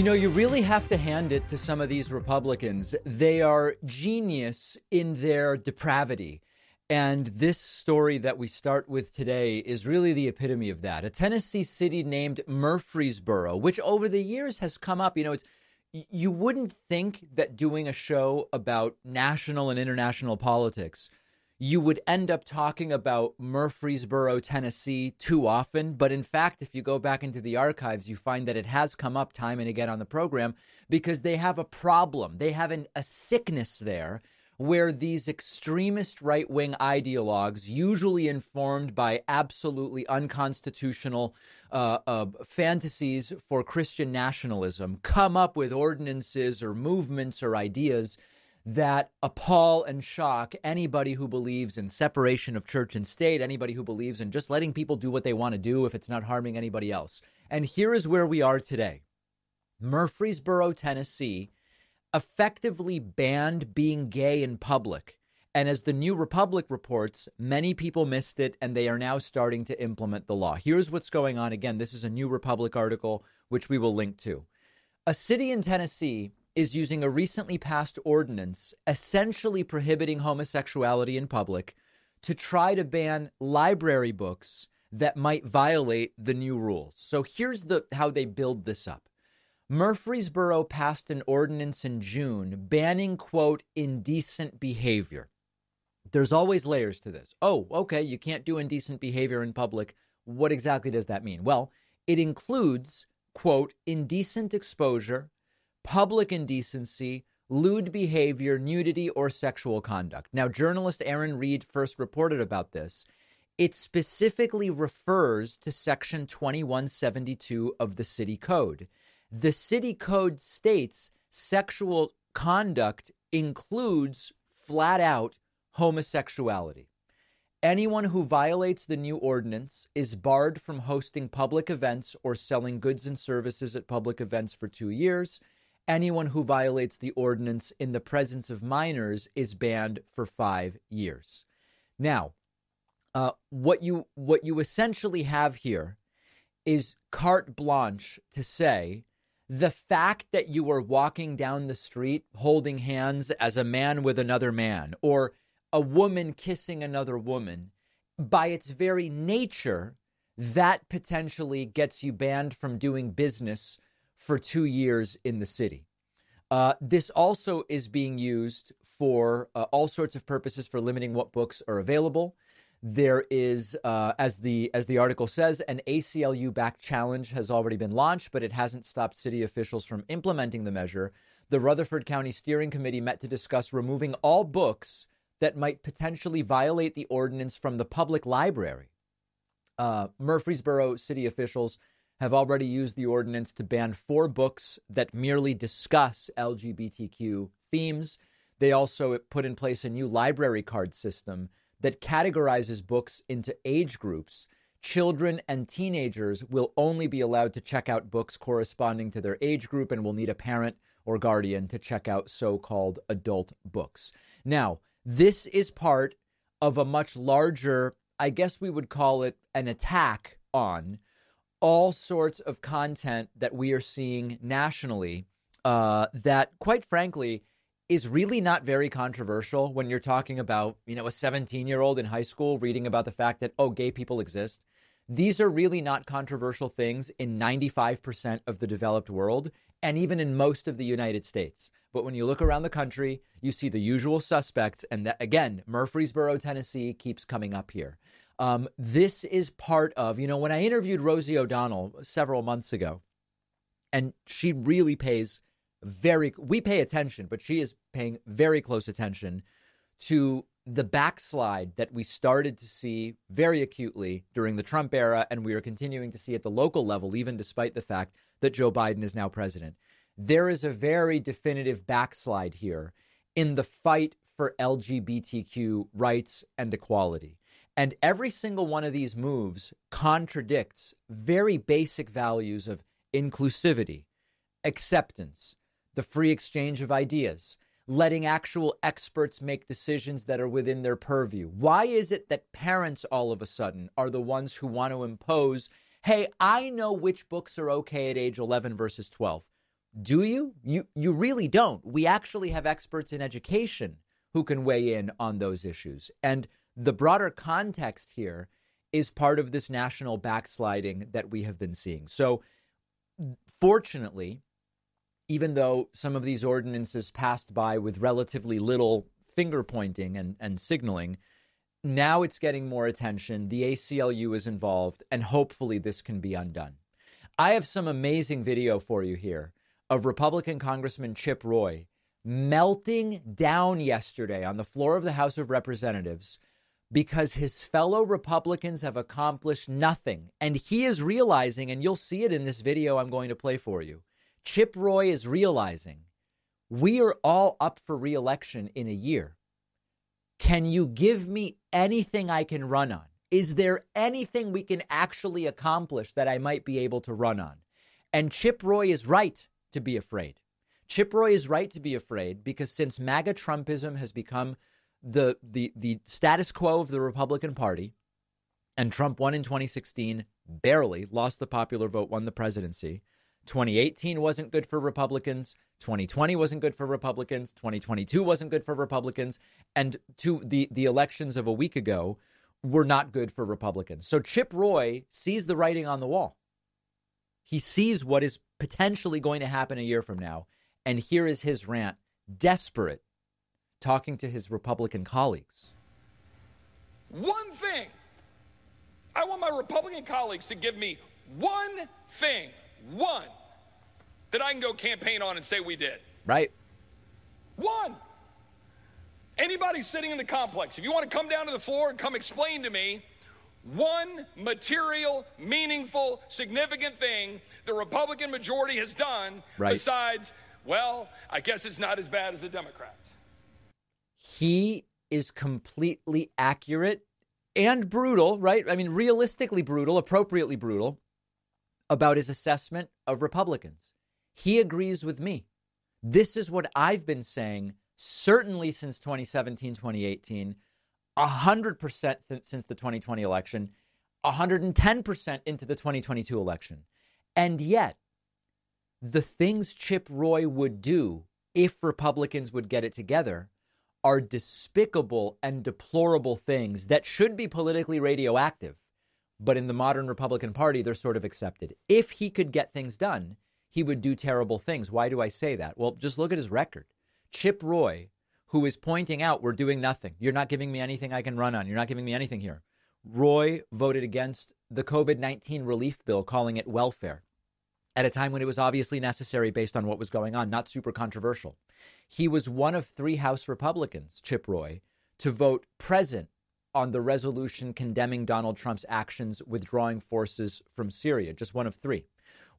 You know, you really have to hand it to some of these Republicans. They are genius in their depravity. And this story that we start with today is really the epitome of that. A Tennessee city named Murfreesboro, which over the years has come up, you know, it's you wouldn't think that doing a show about national and international politics you would end up talking about Murfreesboro, Tennessee too often. But in fact, if you go back into the archives, you find that it has come up time and again on the program because they have a problem. They have an, a sickness there where these extremist right wing ideologues, usually informed by absolutely unconstitutional uh, uh, fantasies for Christian nationalism, come up with ordinances or movements or ideas that appall and shock anybody who believes in separation of church and state, anybody who believes in just letting people do what they want to do if it's not harming anybody else. And here is where we are today Murfreesboro, Tennessee, effectively banned being gay in public. And as the New Republic reports, many people missed it and they are now starting to implement the law. Here's what's going on. Again, this is a New Republic article, which we will link to. A city in Tennessee is using a recently passed ordinance essentially prohibiting homosexuality in public to try to ban library books that might violate the new rules. So here's the how they build this up. Murfreesboro passed an ordinance in June banning quote indecent behavior. There's always layers to this. Oh, okay, you can't do indecent behavior in public. What exactly does that mean? Well, it includes quote indecent exposure public indecency, lewd behavior, nudity, or sexual conduct. Now, journalist Erin Reed first reported about this. It specifically refers to Section 2172 of the City Code. The City Code states sexual conduct includes flat out homosexuality. Anyone who violates the new ordinance is barred from hosting public events or selling goods and services at public events for two years anyone who violates the ordinance in the presence of minors is banned for five years. Now, uh, what you what you essentially have here is carte blanche to say the fact that you are walking down the street holding hands as a man with another man or a woman kissing another woman by its very nature that potentially gets you banned from doing business for two years in the city. Uh, this also is being used for uh, all sorts of purposes for limiting what books are available. There is, uh, as the as the article says, an ACLU-backed challenge has already been launched, but it hasn't stopped city officials from implementing the measure. The Rutherford County Steering Committee met to discuss removing all books that might potentially violate the ordinance from the public library. Uh, Murfreesboro city officials have already used the ordinance to ban four books that merely discuss LGBTQ themes. They also put in place a new library card system that categorizes books into age groups. Children and teenagers will only be allowed to check out books corresponding to their age group and will need a parent or guardian to check out so called adult books. Now, this is part of a much larger, I guess we would call it an attack on all sorts of content that we are seeing nationally uh, that, quite frankly, is really not very controversial when you're talking about, you know, a 17 year old in high school reading about the fact that, oh, gay people exist. These are really not controversial things in 95% of the developed world and even in most of the United States. But when you look around the country, you see the usual suspects. And that, again, Murfreesboro, Tennessee keeps coming up here. Um, this is part of, you know, when I interviewed Rosie O'Donnell several months ago, and she really pays very, we pay attention, but she is paying very close attention to the backslide that we started to see very acutely during the Trump era, and we are continuing to see at the local level, even despite the fact that Joe Biden is now president. There is a very definitive backslide here in the fight for LGBTQ rights and equality. And every single one of these moves contradicts very basic values of inclusivity, acceptance, the free exchange of ideas, letting actual experts make decisions that are within their purview. Why is it that parents all of a sudden are the ones who want to impose, hey, I know which books are okay at age 11 versus 12? Do you? You you really don't. We actually have experts in education who can weigh in on those issues. And the broader context here is part of this national backsliding that we have been seeing. So fortunately, even though some of these ordinances passed by with relatively little finger pointing and, and signaling, now it's getting more attention. The ACLU is involved, and hopefully this can be undone. I have some amazing video for you here of Republican Congressman Chip Roy melting down yesterday on the floor of the House of Representatives because his fellow Republicans have accomplished nothing. And he is realizing, and you'll see it in this video I'm going to play for you. Chip Roy is realizing we are all up for reelection in a year. Can you give me anything I can run on? Is there anything we can actually accomplish that I might be able to run on? And Chip Roy is right to be afraid. Chip Roy is right to be afraid because since MAGA Trumpism has become the the the status quo of the Republican Party, and Trump won in 2016, barely lost the popular vote, won the presidency. 2018 wasn't good for Republicans. 2020 wasn't good for Republicans. 2022 wasn't good for Republicans. And to the, the elections of a week ago were not good for Republicans. So Chip Roy sees the writing on the wall. He sees what is potentially going to happen a year from now. And here is his rant, desperate, talking to his Republican colleagues. One thing. I want my Republican colleagues to give me one thing, one that I can go campaign on and say we did. Right. One. Anybody sitting in the complex, if you want to come down to the floor and come explain to me one material, meaningful, significant thing the Republican majority has done right. besides, well, I guess it's not as bad as the Democrats. He is completely accurate and brutal, right? I mean, realistically brutal, appropriately brutal about his assessment of Republicans. He agrees with me. This is what I've been saying certainly since 2017, 2018, 100% th- since the 2020 election, 110% into the 2022 election. And yet, the things Chip Roy would do if Republicans would get it together are despicable and deplorable things that should be politically radioactive. But in the modern Republican Party, they're sort of accepted. If he could get things done, he would do terrible things. Why do I say that? Well, just look at his record. Chip Roy, who is pointing out we're doing nothing. You're not giving me anything I can run on. You're not giving me anything here. Roy voted against the COVID 19 relief bill, calling it welfare at a time when it was obviously necessary based on what was going on, not super controversial. He was one of three House Republicans, Chip Roy, to vote present on the resolution condemning Donald Trump's actions withdrawing forces from Syria, just one of three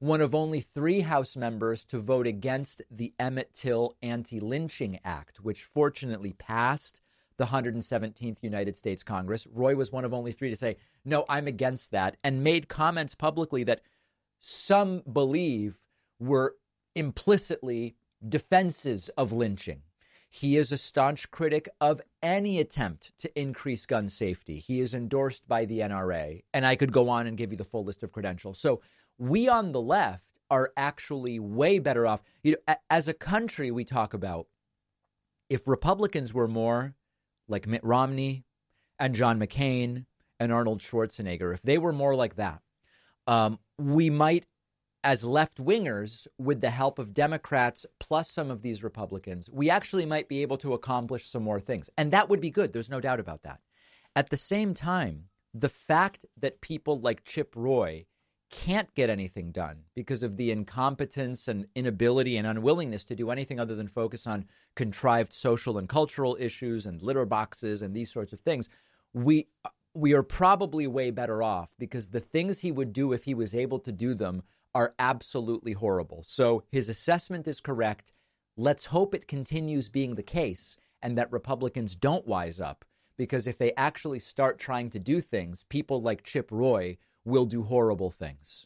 one of only three House members to vote against the Emmett Till Anti Lynching Act, which fortunately passed the 117th United States Congress. Roy was one of only three to say, no, I'm against that, and made comments publicly that some believe were implicitly defenses of lynching. He is a staunch critic of any attempt to increase gun safety. He is endorsed by the NRA, and I could go on and give you the full list of credentials. So we on the left are actually way better off. You know, as a country, we talk about if Republicans were more like Mitt Romney and John McCain and Arnold Schwarzenegger, if they were more like that, um, we might, as left wingers, with the help of Democrats plus some of these Republicans, we actually might be able to accomplish some more things. And that would be good. There's no doubt about that. At the same time, the fact that people like Chip Roy can't get anything done because of the incompetence and inability and unwillingness to do anything other than focus on contrived social and cultural issues and litter boxes and these sorts of things, we we are probably way better off because the things he would do if he was able to do them are absolutely horrible. So his assessment is correct. Let's hope it continues being the case and that Republicans don't wise up because if they actually start trying to do things, people like Chip Roy will do horrible things.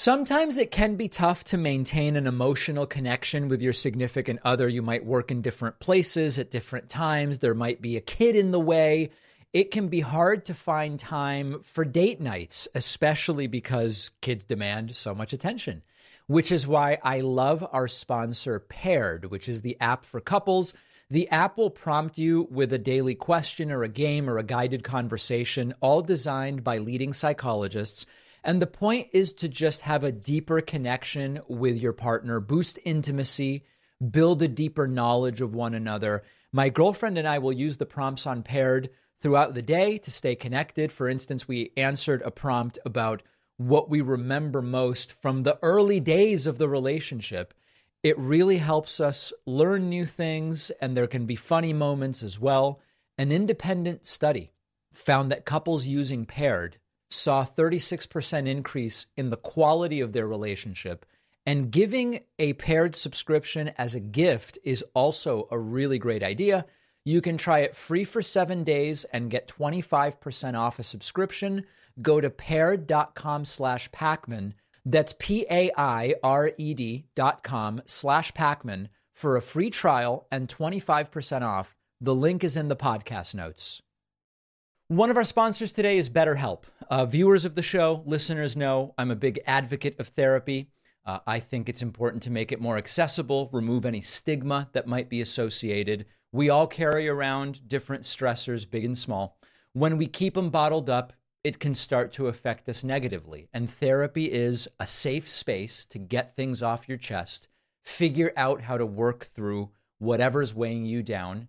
Sometimes it can be tough to maintain an emotional connection with your significant other. You might work in different places at different times. There might be a kid in the way. it can be hard to find time for date nights, especially because kids demand so much attention, which is why I love our sponsor, Paired, which is the app for couples. The app will prompt you with a daily question or a game or a guided conversation, all designed by leading psychologists. And the point is to just have a deeper connection with your partner, boost intimacy, build a deeper knowledge of one another. My girlfriend and I will use the prompts on Paired throughout the day to stay connected. For instance, we answered a prompt about what we remember most from the early days of the relationship. It really helps us learn new things, and there can be funny moments as well. An independent study found that couples using paired saw 36% increase in the quality of their relationship and giving a paired subscription as a gift is also a really great idea you can try it free for seven days and get 25% off a subscription. Go to paired.com slash Pakman. That's P A I R E D dot com slash Pakman for a free trial and 25% off. The link is in the podcast notes. One of our sponsors today is BetterHelp. Uh, viewers of the show, listeners know I'm a big advocate of therapy. Uh, I think it's important to make it more accessible, remove any stigma that might be associated we all carry around different stressors, big and small. When we keep them bottled up, it can start to affect us negatively. And therapy is a safe space to get things off your chest, figure out how to work through whatever's weighing you down.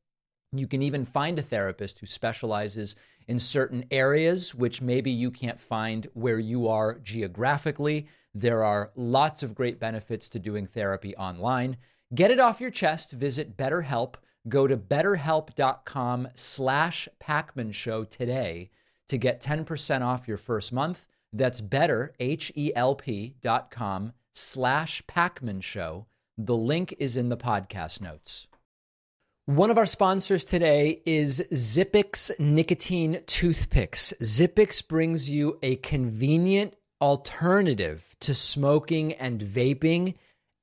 You can even find a therapist who specializes in certain areas, which maybe you can't find where you are geographically. There are lots of great benefits to doing therapy online. Get it off your chest. Visit BetterHelp. Go to betterhelp.com slash Pakman Show today to get 10% off your first month. That's better, H-E-L-P dot com slash Pakman Show. The link is in the podcast notes. One of our sponsors today is Zippix Nicotine Toothpicks. Zippix brings you a convenient alternative to smoking and vaping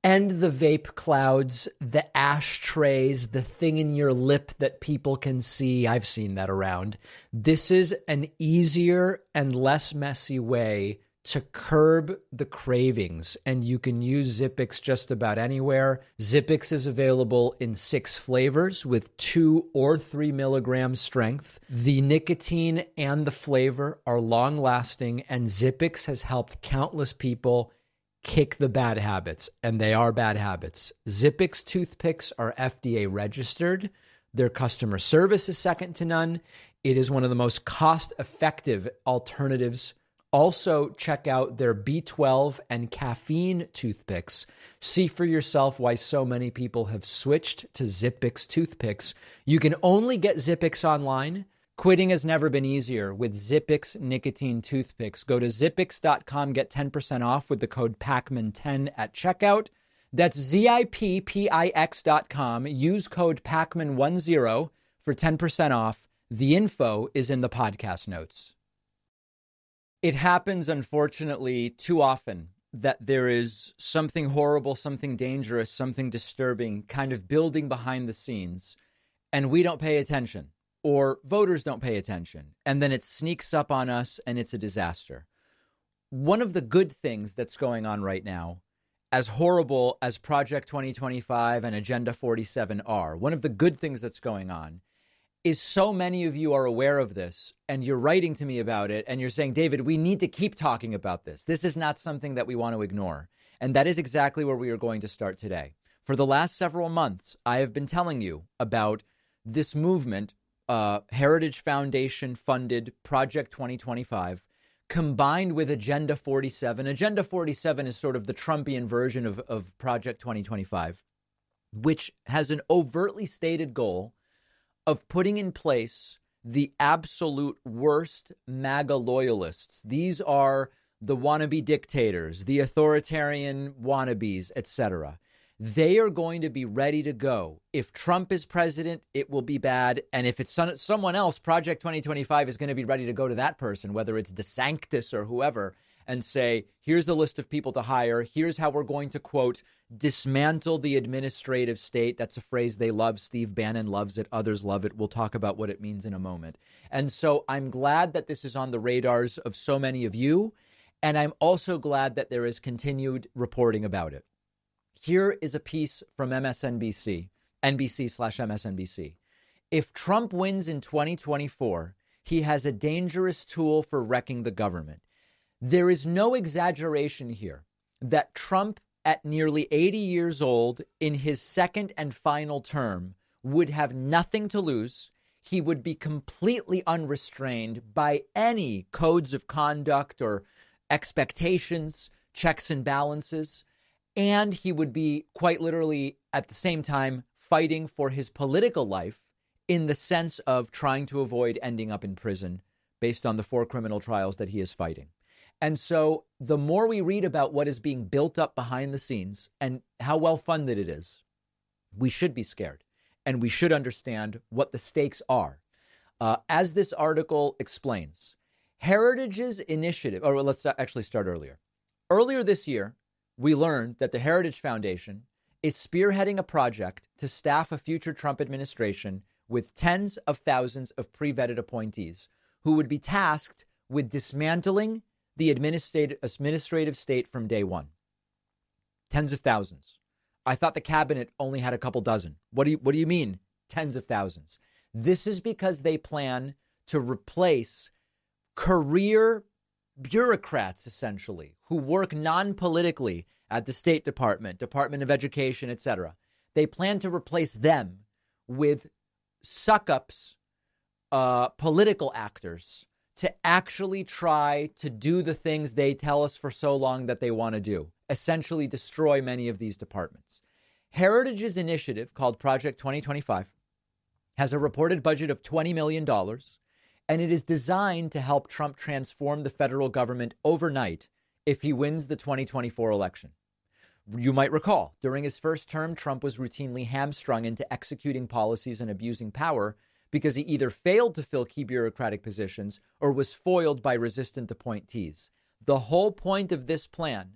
and the vape clouds, the ashtrays, the thing in your lip that people can see. I've seen that around. This is an easier and less messy way to curb the cravings, and you can use Zippix just about anywhere. Zippix is available in six flavors with two or three milligram strength. The nicotine and the flavor are long lasting, and Zippix has helped countless people kick the bad habits, and they are bad habits. Zippix toothpicks are FDA registered. Their customer service is second to none. It is one of the most cost effective alternatives. Also, check out their B12 and caffeine toothpicks. See for yourself why so many people have switched to Zippix toothpicks. You can only get Zippix online. Quitting has never been easier with Zippix nicotine toothpicks. Go to zippix.com, get 10% off with the code PAKMAN10 at checkout. That's Z-I-P-P-I-X.com. Use code PAKMAN10 for 10% off. The info is in the podcast notes. It happens, unfortunately, too often that there is something horrible, something dangerous, something disturbing kind of building behind the scenes, and we don't pay attention or voters don't pay attention and then it sneaks up on us and it's a disaster. One of the good things that's going on right now, as horrible as Project 2025 and Agenda 47 are, one of the good things that's going on is so many of you are aware of this and you're writing to me about it and you're saying, David, we need to keep talking about this. This is not something that we want to ignore. And that is exactly where we are going to start today. For the last several months, I have been telling you about this movement uh, Heritage Foundation funded Project 2025 combined with Agenda 47. Agenda 47 is sort of the Trumpian version of, of Project 2025, which has an overtly stated goal of putting in place the absolute worst MAGA loyalists. These are the wannabe dictators, the authoritarian wannabes, etc. They are going to be ready to go. If Trump is president, it will be bad. And if it's someone else, Project 2025 is going to be ready to go to that person, whether it's DeSantis or whoever, and say, here's the list of people to hire. Here's how we're going to, quote, dismantle the administrative state. That's a phrase they love. Steve Bannon loves it. Others love it. We'll talk about what it means in a moment. And so I'm glad that this is on the radars of so many of you. And I'm also glad that there is continued reporting about it. Here is a piece from MSNBC, NBC slash MSNBC. If Trump wins in 2024, he has a dangerous tool for wrecking the government. There is no exaggeration here that Trump, at nearly 80 years old, in his second and final term, would have nothing to lose. He would be completely unrestrained by any codes of conduct or expectations, checks and balances. And he would be quite literally at the same time fighting for his political life in the sense of trying to avoid ending up in prison based on the four criminal trials that he is fighting. And so the more we read about what is being built up behind the scenes and how well funded it is, we should be scared and we should understand what the stakes are. Uh, as this article explains, Heritage's initiative, or let's actually start earlier. Earlier this year, we learned that the Heritage Foundation is spearheading a project to staff a future Trump administration with tens of thousands of pre vetted appointees who would be tasked with dismantling the administrative state from day one. Tens of thousands. I thought the cabinet only had a couple dozen. What do you, what do you mean, tens of thousands? This is because they plan to replace career bureaucrats, essentially, who work non politically at the State Department, Department of Education, etc. They plan to replace them with suck ups, uh, political actors to actually try to do the things they tell us for so long that they want to do, essentially destroy many of these departments. Heritage's initiative, called Project 2025, has a reported budget of $20 million, and it is designed to help Trump transform the federal government overnight if he wins the 2024 election. You might recall, during his first term, Trump was routinely hamstrung into executing policies and abusing power because he either failed to fill key bureaucratic positions or was foiled by resistant appointees. The whole point of this plan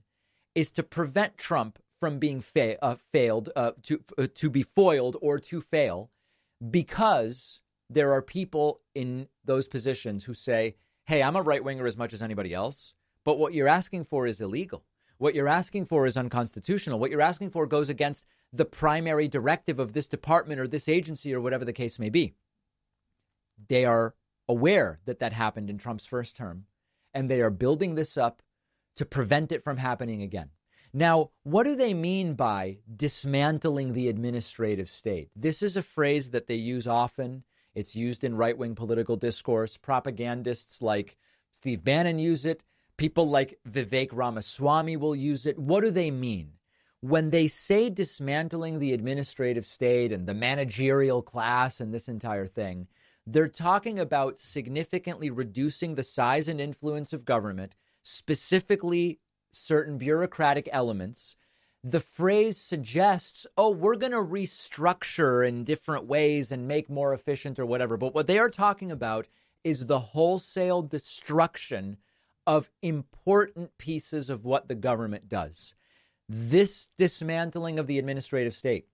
is to prevent Trump from being fa- uh, failed, uh, to uh, to be foiled or to fail, because there are people in those positions who say, "Hey, I'm a right winger as much as anybody else, but what you're asking for is illegal. What you're asking for is unconstitutional. What you're asking for goes against the primary directive of this department or this agency or whatever the case may be." They are aware that that happened in Trump's first term, and they are building this up to prevent it from happening again. Now, what do they mean by dismantling the administrative state? This is a phrase that they use often. It's used in right wing political discourse. Propagandists like Steve Bannon use it. People like Vivek Ramaswamy will use it. What do they mean? When they say dismantling the administrative state and the managerial class and this entire thing, they're talking about significantly reducing the size and influence of government, specifically certain bureaucratic elements. The phrase suggests, oh, we're going to restructure in different ways and make more efficient or whatever. But what they are talking about is the wholesale destruction of important pieces of what the government does. This dismantling of the administrative state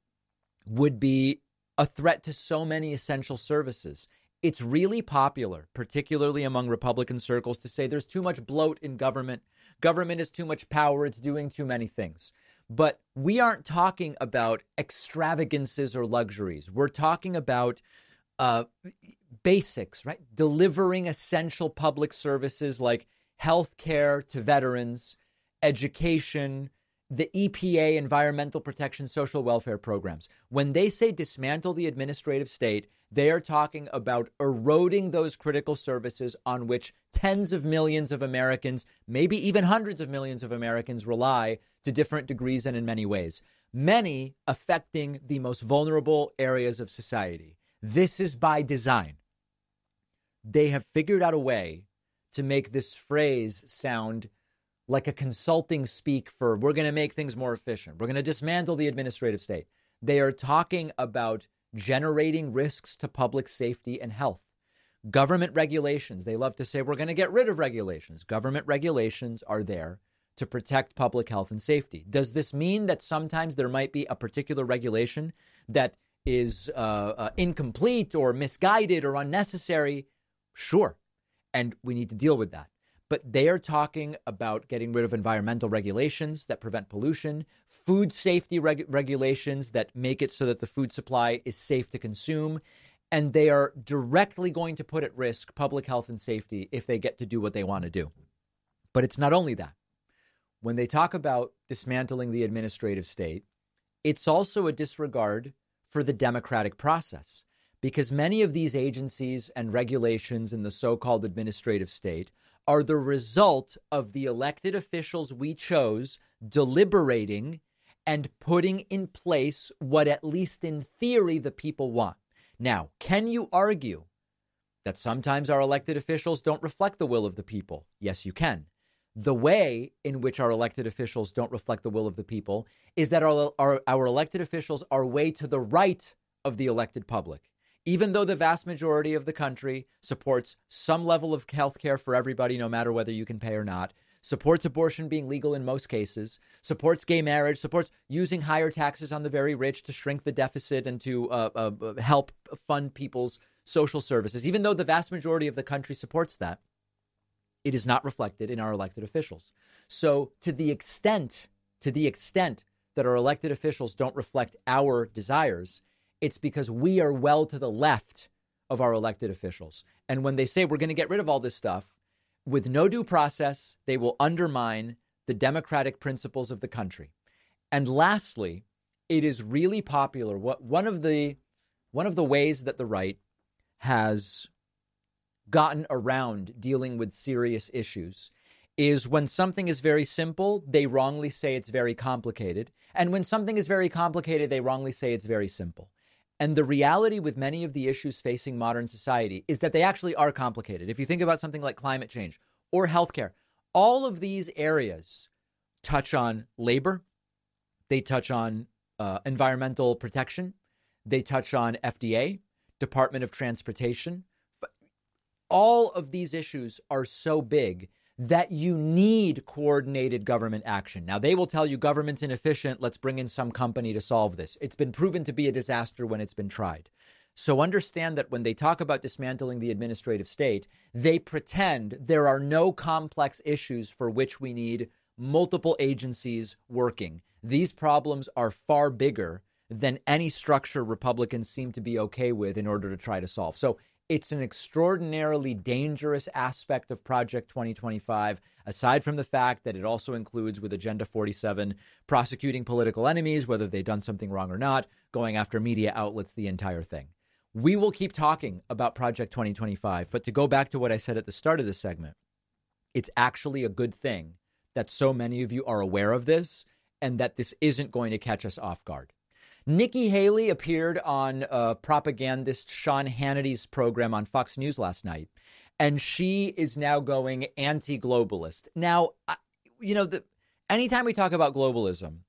would be a threat to so many essential services. It's really popular, particularly among Republican circles, to say there's too much bloat in government. Government has too much power. It's doing too many things. But we aren't talking about extravagances or luxuries. We're talking about uh, basics, right? Delivering essential public services like health care to veterans, education, the EPA, environmental protection, social welfare programs. When they say dismantle the administrative state, they are talking about eroding those critical services on which tens of millions of Americans, maybe even hundreds of millions of Americans, rely to different degrees and in many ways, many affecting the most vulnerable areas of society. This is by design. They have figured out a way to make this phrase sound like a consulting speak for we're going to make things more efficient. We're going to dismantle the administrative state. They are talking about generating risks to public safety and health. Government regulations, they love to say we're going to get rid of regulations. Government regulations are there to protect public health and safety. Does this mean that sometimes there might be a particular regulation that is uh, uh, incomplete or misguided or unnecessary? Sure. And we need to deal with that. But they are talking about getting rid of environmental regulations that prevent pollution, food safety reg- regulations that make it so that the food supply is safe to consume, and they are directly going to put at risk public health and safety if they get to do what they want to do. But it's not only that. When they talk about dismantling the administrative state, it's also a disregard for the democratic process because many of these agencies and regulations in the so called administrative state are the result of the elected officials we chose deliberating and putting in place what, at least in theory, the people want. Now, can you argue that sometimes our elected officials don't reflect the will of the people? Yes, you can. The way in which our elected officials don't reflect the will of the people is that our, our, our elected officials are way to the right of the elected public. Even though the vast majority of the country supports some level of health care for everybody, no matter whether you can pay or not, supports abortion being legal in most cases, supports gay marriage, supports using higher taxes on the very rich to shrink the deficit and to uh, uh, help fund people's social services. Even though the vast majority of the country supports that, it is not reflected in our elected officials. So, to the extent, to the extent that our elected officials don't reflect our desires, it's because we are well to the left of our elected officials. And when they say we're going to get rid of all this stuff, with no due process, they will undermine the democratic principles of the country. And lastly, it is really popular. What one of the one of the ways that the right has gotten around dealing with serious issues is when something is very simple, they wrongly say it's very complicated. And when something is very complicated, they wrongly say it's very simple. And the reality with many of the issues facing modern society is that they actually are complicated. If you think about something like climate change or healthcare, all of these areas touch on labor, they touch on uh, environmental protection, they touch on FDA, Department of Transportation. All of these issues are so big that you need coordinated government action. Now, they will tell you government's inefficient. Let's bring in some company to solve this. It's been proven to be a disaster when it's been tried. So understand that when they talk about dismantling the administrative state, they pretend there are no complex issues for which we need multiple agencies working. These problems are far bigger than any structure Republicans seem to be okay with in order to try to solve. So it's an extraordinarily dangerous aspect of Project 2025, aside from the fact that it also includes, with Agenda 47, prosecuting political enemies, whether they've done something wrong or not, going after media outlets, the entire thing. We will keep talking about Project 2025, but to go back to what I said at the start of this segment, it's actually a good thing that so many of you are aware of this and that this isn't going to catch us off guard. Nikki Haley appeared on uh, propagandist Sean Hannity's program on Fox News last night, and she is now going anti-globalist. Now, you know, the, anytime we talk about globalism,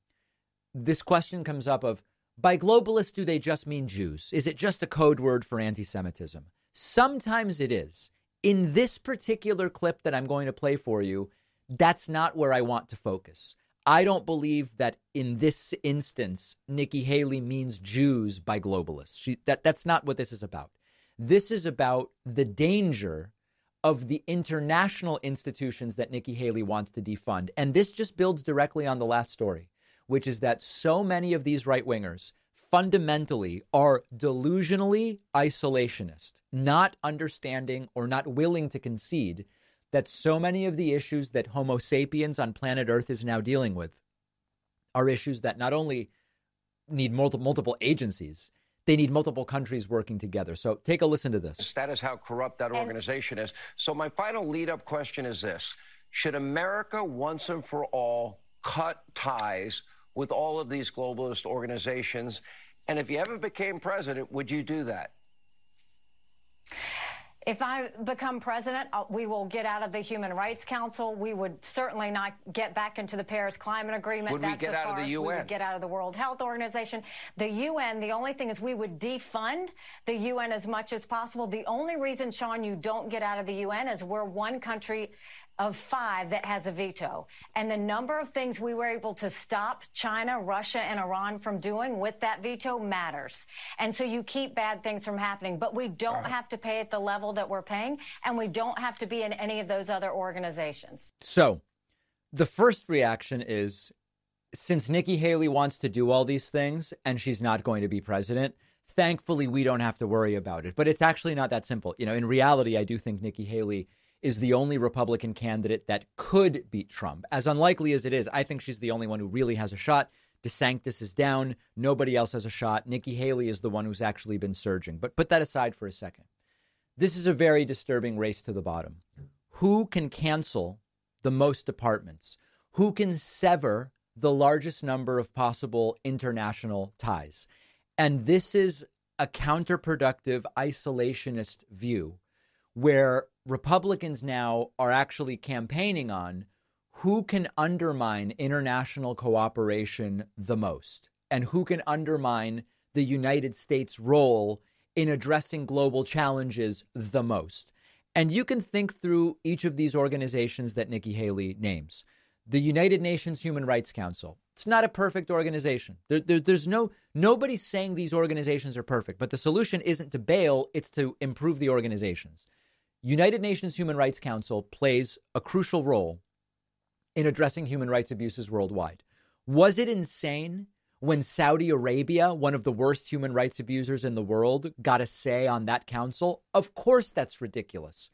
this question comes up of by globalist, do they just mean Jews? Is it just a code word for anti-Semitism? Sometimes it is. In this particular clip that I'm going to play for you, that's not where I want to focus. I don't believe that in this instance, Nikki Haley means Jews by globalists. She, that, that's not what this is about. This is about the danger of the international institutions that Nikki Haley wants to defund. And this just builds directly on the last story, which is that so many of these right wingers fundamentally are delusionally isolationist, not understanding or not willing to concede that so many of the issues that Homo sapiens on planet Earth is now dealing with are issues that not only need multiple, multiple agencies, they need multiple countries working together. So take a listen to this. That is how corrupt that organization is. So, my final lead up question is this Should America once and for all cut ties with all of these globalist organizations? And if you ever became president, would you do that? If I become president, uh, we will get out of the Human Rights Council. We would certainly not get back into the Paris Climate Agreement. Would That's we get out of the UN? We would get out of the World Health Organization. The UN, the only thing is we would defund the UN as much as possible. The only reason, Sean, you don't get out of the UN is we're one country of five that has a veto. And the number of things we were able to stop China, Russia, and Iran from doing with that veto matters. And so you keep bad things from happening, but we don't right. have to pay at the level that we're paying, and we don't have to be in any of those other organizations. So the first reaction is since Nikki Haley wants to do all these things and she's not going to be president, thankfully we don't have to worry about it. But it's actually not that simple. You know, in reality, I do think Nikki Haley is the only Republican candidate that could beat Trump. As unlikely as it is, I think she's the only one who really has a shot. DeSantis is down. Nobody else has a shot. Nikki Haley is the one who's actually been surging. But put that aside for a second. This is a very disturbing race to the bottom. Who can cancel the most departments? Who can sever the largest number of possible international ties? And this is a counterproductive isolationist view where Republicans now are actually campaigning on who can undermine international cooperation the most and who can undermine the United States' role in addressing global challenges the most. And you can think through each of these organizations that Nikki Haley names. The United Nations Human Rights Council. It's not a perfect organization. There, there, there's no nobody's saying these organizations are perfect, but the solution isn't to bail; it's to improve the organizations. United Nations Human Rights Council plays a crucial role in addressing human rights abuses worldwide. Was it insane when Saudi Arabia, one of the worst human rights abusers in the world, got a say on that council? Of course, that's ridiculous.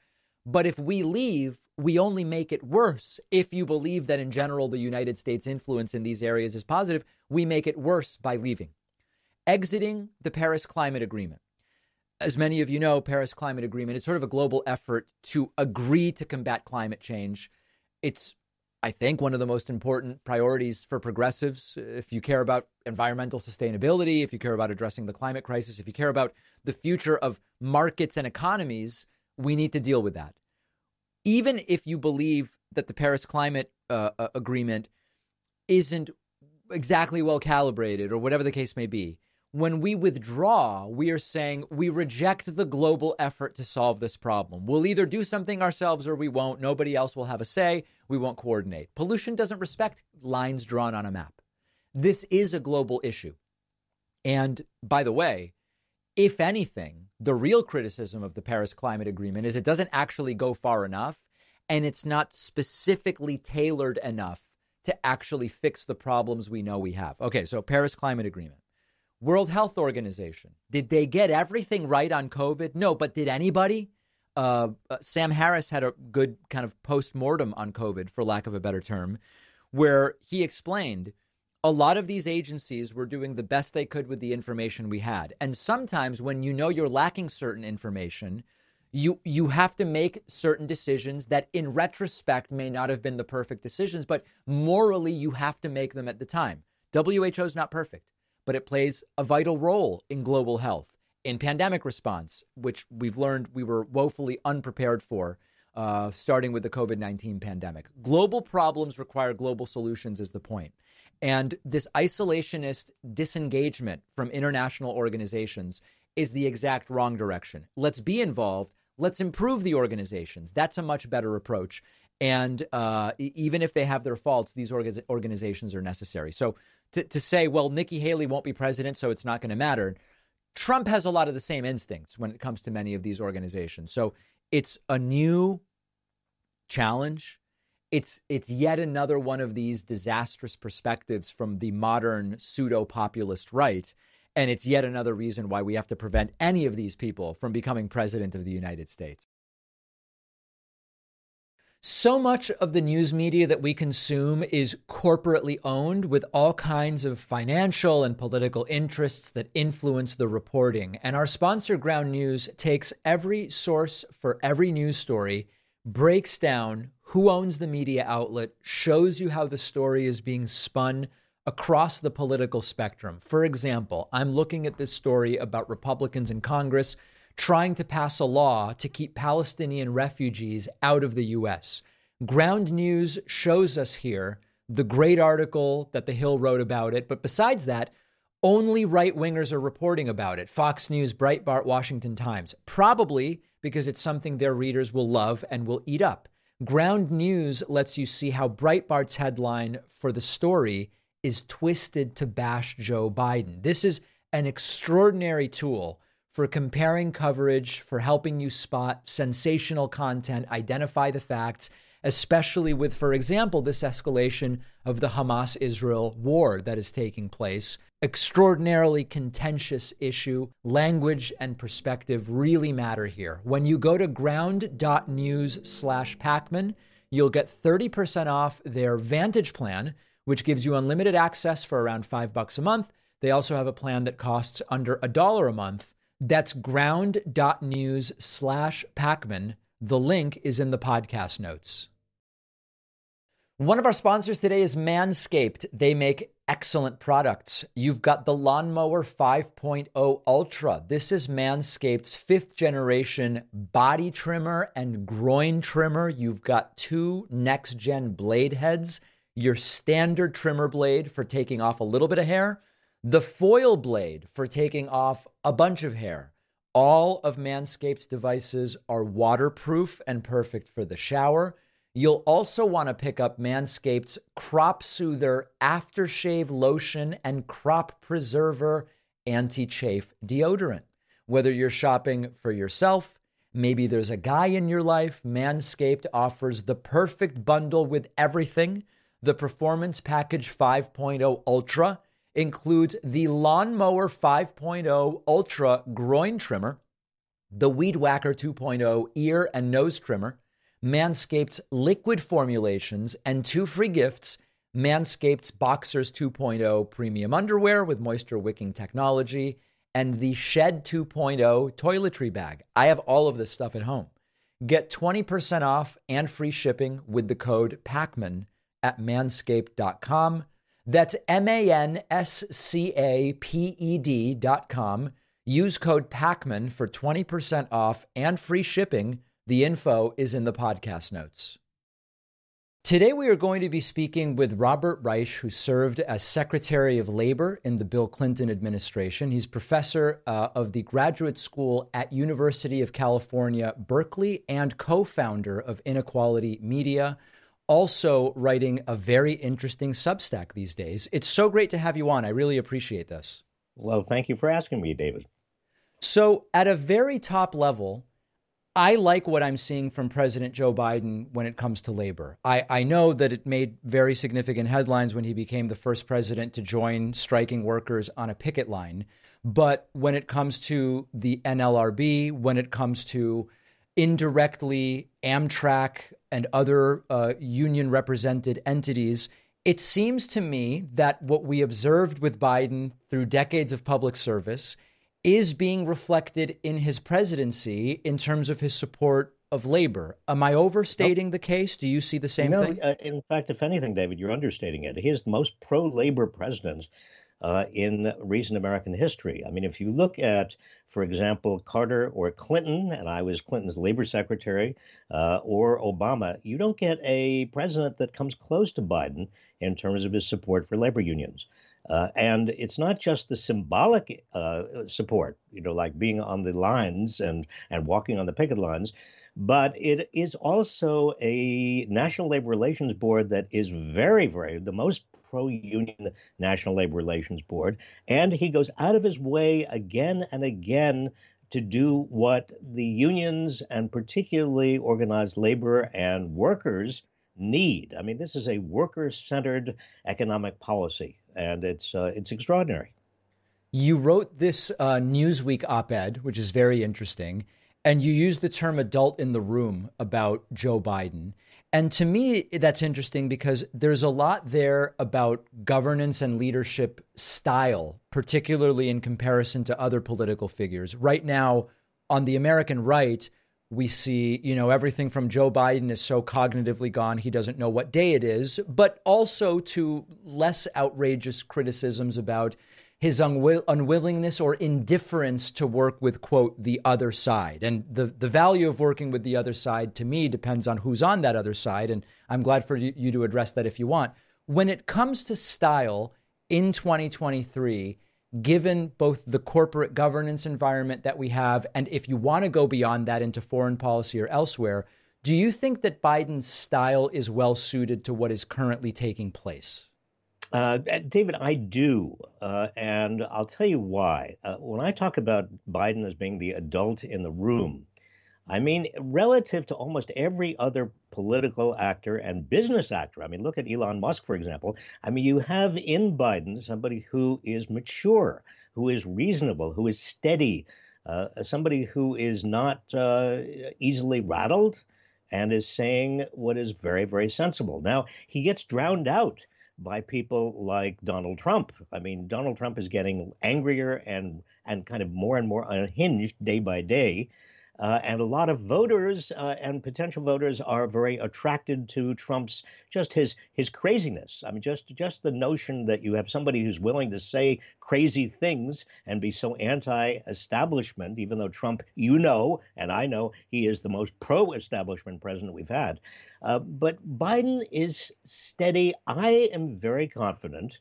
But if we leave, we only make it worse. If you believe that in general the United States' influence in these areas is positive, we make it worse by leaving. Exiting the Paris Climate Agreement as many of you know, Paris Climate Agreement is sort of a global effort to agree to combat climate change. It's, I think, one of the most important priorities for progressives. If you care about environmental sustainability, if you care about addressing the climate crisis, if you care about the future of markets and economies, we need to deal with that. Even if you believe that the Paris Climate uh, uh Agreement isn't exactly well calibrated or whatever the case may be, when we withdraw, we are saying we reject the global effort to solve this problem. We'll either do something ourselves or we won't. Nobody else will have a say. We won't coordinate. Pollution doesn't respect lines drawn on a map. This is a global issue. And by the way, if anything, the real criticism of the Paris Climate Agreement is it doesn't actually go far enough and it's not specifically tailored enough to actually fix the problems we know we have. Okay, so Paris Climate Agreement. World Health Organization. Did they get everything right on COVID? No, but did anybody? Uh, uh, Sam Harris had a good kind of post mortem on COVID, for lack of a better term, where he explained a lot of these agencies were doing the best they could with the information we had. And sometimes when you know you're lacking certain information, you you have to make certain decisions that in retrospect may not have been the perfect decisions, but morally you have to make them at the time. WHO is not perfect but it plays a vital role in global health, in pandemic response, which we've learned we were woefully unprepared for, uh, starting with the COVID 19 pandemic. Global problems require global solutions, is the point. And this isolationist disengagement from international organizations is the exact wrong direction. Let's be involved. Let's improve the organizations. That's a much better approach. And uh, even if they have their faults, these organizations are necessary. So to, to say, well, Nikki Haley won't be president, so it's not going to matter. Trump has a lot of the same instincts when it comes to many of these organizations. So it's a new challenge. It's it's yet another one of these disastrous perspectives from the modern pseudo populist right. And it's yet another reason why we have to prevent any of these people from becoming president of the United States. So much of the news media that we consume is corporately owned with all kinds of financial and political interests that influence the reporting. And our sponsor, Ground News, takes every source for every news story, breaks down who owns the media outlet, shows you how the story is being spun across the political spectrum. For example, I'm looking at this story about Republicans in Congress trying to pass a law to keep Palestinian refugees out of the U.S. Ground News shows us here the great article that The Hill wrote about it. But besides that, only right wingers are reporting about it Fox News, Breitbart, Washington Times. Probably because it's something their readers will love and will eat up. Ground News lets you see how Breitbart's headline for the story is twisted to bash Joe Biden. This is an extraordinary tool for comparing coverage, for helping you spot sensational content, identify the facts, especially with, for example, this escalation of the Hamas Israel war that is taking place. Extraordinarily contentious issue. Language and perspective really matter here. When you go to ground.news slash Pakman, you'll get 30% off their Vantage plan, which gives you unlimited access for around five bucks a month. They also have a plan that costs under a dollar a month. That's ground.news slash Pakman. The link is in the podcast notes. One of our sponsors today is Manscaped. They make excellent products. You've got the Lawnmower 5.0 Ultra. This is Manscaped's fifth generation body trimmer and groin trimmer. You've got two next gen blade heads, your standard trimmer blade for taking off a little bit of hair, the foil blade for taking off a bunch of hair. All of Manscaped's devices are waterproof and perfect for the shower. You'll also want to pick up Manscaped's Crop Soother Aftershave Lotion and Crop Preserver Anti Chafe Deodorant. Whether you're shopping for yourself, maybe there's a guy in your life, Manscaped offers the perfect bundle with everything. The Performance Package 5.0 Ultra includes the Lawnmower 5.0 Ultra Groin Trimmer, the Weed Whacker 2.0 Ear and Nose Trimmer Manscaped's liquid formulations, and two free gifts Manscaped's Boxers 2.0 premium underwear with moisture wicking technology, and the Shed 2.0 toiletry bag. I have all of this stuff at home. Get 20% off and free shipping with the code PAKMAN at manscaped.com. That's M A N S C A P E D dot com. Use code PAKMAN for 20% off and free shipping the info is in the podcast notes. Today, we are going to be speaking with Robert Reich, who served as Secretary of Labor in the Bill Clinton administration. He's professor uh, of the graduate school at University of California, Berkeley, and co-founder of Inequality Media. Also, writing a very interesting Substack these days. It's so great to have you on. I really appreciate this. Well, thank you for asking me, David. So, at a very top level, I like what I'm seeing from President Joe Biden when it comes to labor. I, I know that it made very significant headlines when he became the first president to join striking workers on a picket line. But when it comes to the NLRB, when it comes to indirectly Amtrak and other uh, union represented entities, it seems to me that what we observed with Biden through decades of public service is being reflected in his presidency in terms of his support of labor. Am I overstating the case? Do you see the same no, thing? Uh, in fact, if anything, David, you're understating it. He is the most pro labor president uh, in recent American history. I mean, if you look at, for example, Carter or Clinton, and I was Clinton's labor secretary, uh, or Obama, you don't get a president that comes close to Biden in terms of his support for labor unions. Uh, and it's not just the symbolic uh, support, you know, like being on the lines and, and walking on the picket lines, but it is also a National Labor Relations Board that is very, very the most pro union National Labor Relations Board. And he goes out of his way again and again to do what the unions and particularly organized labor and workers need. I mean, this is a worker centered economic policy and it's uh, it's extraordinary. You wrote this uh, Newsweek op-ed, which is very interesting, and you used the term "adult in the room" about Joe Biden. And to me, that's interesting because there's a lot there about governance and leadership style, particularly in comparison to other political figures. Right now, on the American right, we see, you know, everything from Joe Biden is so cognitively gone, he doesn't know what day it is, but also to less outrageous criticisms about his unwill- unwillingness or indifference to work with, quote, the other side. And the, the value of working with the other side to me depends on who's on that other side. And I'm glad for you, you to address that if you want. When it comes to style in 2023, given both the corporate governance environment that we have, and if you want to go beyond that into foreign policy or elsewhere, do you think that Biden's style is well suited to what is currently taking place? Uh, David, I do. Uh, and I'll tell you why. Uh, when I talk about Biden as being the adult in the room, I mean, relative to almost every other political actor and business actor. I mean, look at Elon Musk, for example. I mean, you have in Biden somebody who is mature, who is reasonable, who is steady, uh, somebody who is not uh, easily rattled and is saying what is very, very sensible. Now, he gets drowned out by people like Donald Trump. I mean, Donald Trump is getting angrier and and kind of more and more unhinged day by day. Uh, and a lot of voters uh, and potential voters are very attracted to Trump's just his his craziness. I mean, just just the notion that you have somebody who's willing to say crazy things and be so anti-establishment, even though Trump, you know, and I know he is the most pro-establishment president we've had. Uh, but Biden is steady. I am very confident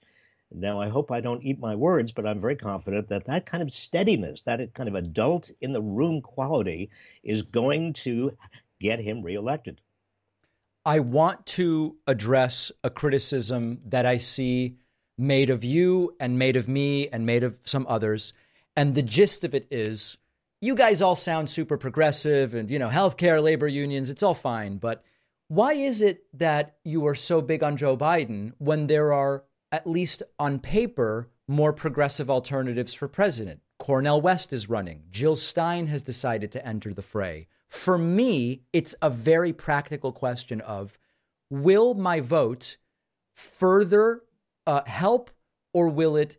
now, I hope I don't eat my words, but I'm very confident that that kind of steadiness, that kind of adult in the room quality is going to get him reelected. I want to address a criticism that I see made of you and made of me and made of some others. And the gist of it is you guys all sound super progressive and, you know, healthcare, labor unions, it's all fine. But why is it that you are so big on Joe Biden when there are at least on paper, more progressive alternatives for president. Cornel West is running. Jill Stein has decided to enter the fray. For me, it's a very practical question of will my vote further uh, help or will it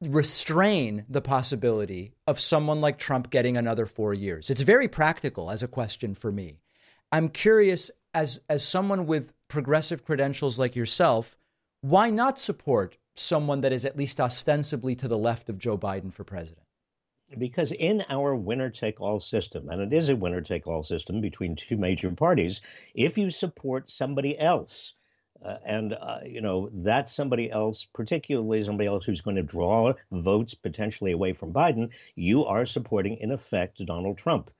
restrain the possibility of someone like Trump getting another four years? It's very practical as a question for me. I'm curious, as, as someone with progressive credentials like yourself, why not support someone that is at least ostensibly to the left of Joe Biden for president? Because in our winner take all system, and it is a winner take all system between two major parties, if you support somebody else, uh, and uh, you know that somebody else, particularly somebody else who's going to draw votes potentially away from Biden, you are supporting in effect Donald Trump.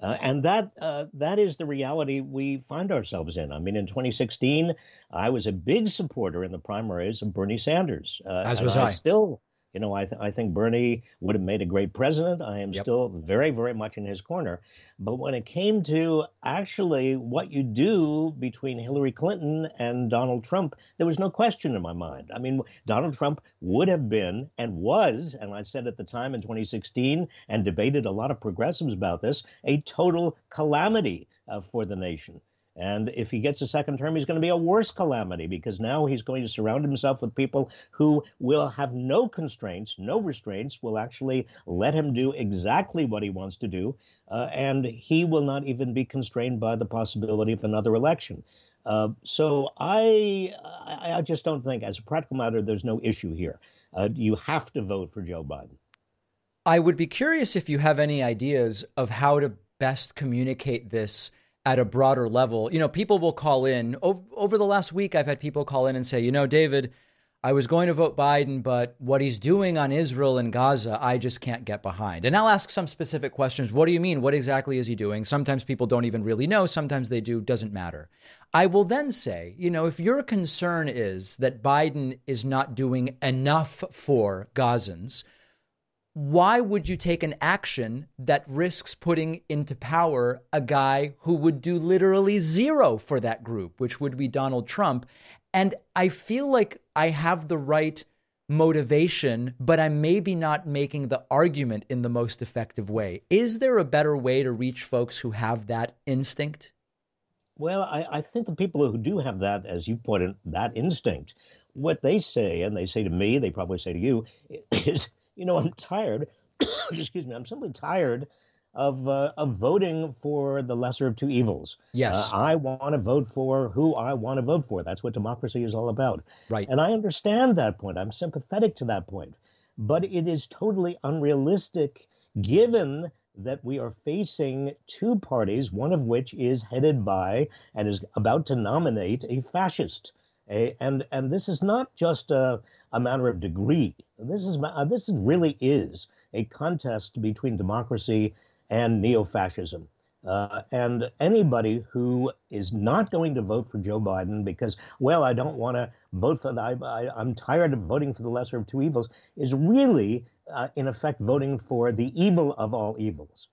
Uh, and that uh, that is the reality we find ourselves in. I mean, in 2016, I was a big supporter in the primaries of Bernie Sanders. Uh, As was I. I. Still you know, I, th- I think Bernie would have made a great president. I am yep. still very, very much in his corner. But when it came to actually what you do between Hillary Clinton and Donald Trump, there was no question in my mind. I mean, Donald Trump would have been and was, and I said at the time in 2016 and debated a lot of progressives about this, a total calamity uh, for the nation. And if he gets a second term, he's going to be a worse calamity because now he's going to surround himself with people who will have no constraints, no restraints, will actually let him do exactly what he wants to do. Uh, and he will not even be constrained by the possibility of another election. Uh, so I, I just don't think, as a practical matter, there's no issue here. Uh, you have to vote for Joe Biden. I would be curious if you have any ideas of how to best communicate this at a broader level. You know, people will call in over, the last week. I've had people call in and say, you know, David, I was going to vote Biden, but what he's doing on Israel and Gaza, I just can't get behind. And I'll ask some specific questions. What do you mean? What exactly is he doing? Sometimes people don't even really know. Sometimes they do. Doesn't matter. I will then say, you know, if your concern is that Biden is not doing enough for Gazans, why would you take an action that risks putting into power a guy who would do literally zero for that group, which would be Donald Trump? And I feel like I have the right motivation, but I'm maybe not making the argument in the most effective way. Is there a better way to reach folks who have that instinct? Well, I, I think the people who do have that, as you it, that instinct, what they say, and they say to me, they probably say to you, is you know, I'm tired. excuse me. I'm simply tired of uh, of voting for the lesser of two evils. Yes, uh, I want to vote for who I want to vote for. That's what democracy is all about. Right. And I understand that point. I'm sympathetic to that point. but it is totally unrealistic given that we are facing two parties, one of which is headed by and is about to nominate a fascist. A, and and this is not just a, a matter of degree. This is uh, this is really is a contest between democracy and neo-fascism. Uh, and anybody who is not going to vote for Joe Biden because, well, I don't want to vote for the, I, am tired of voting for the lesser of two evils, is really, uh, in effect, voting for the evil of all evils.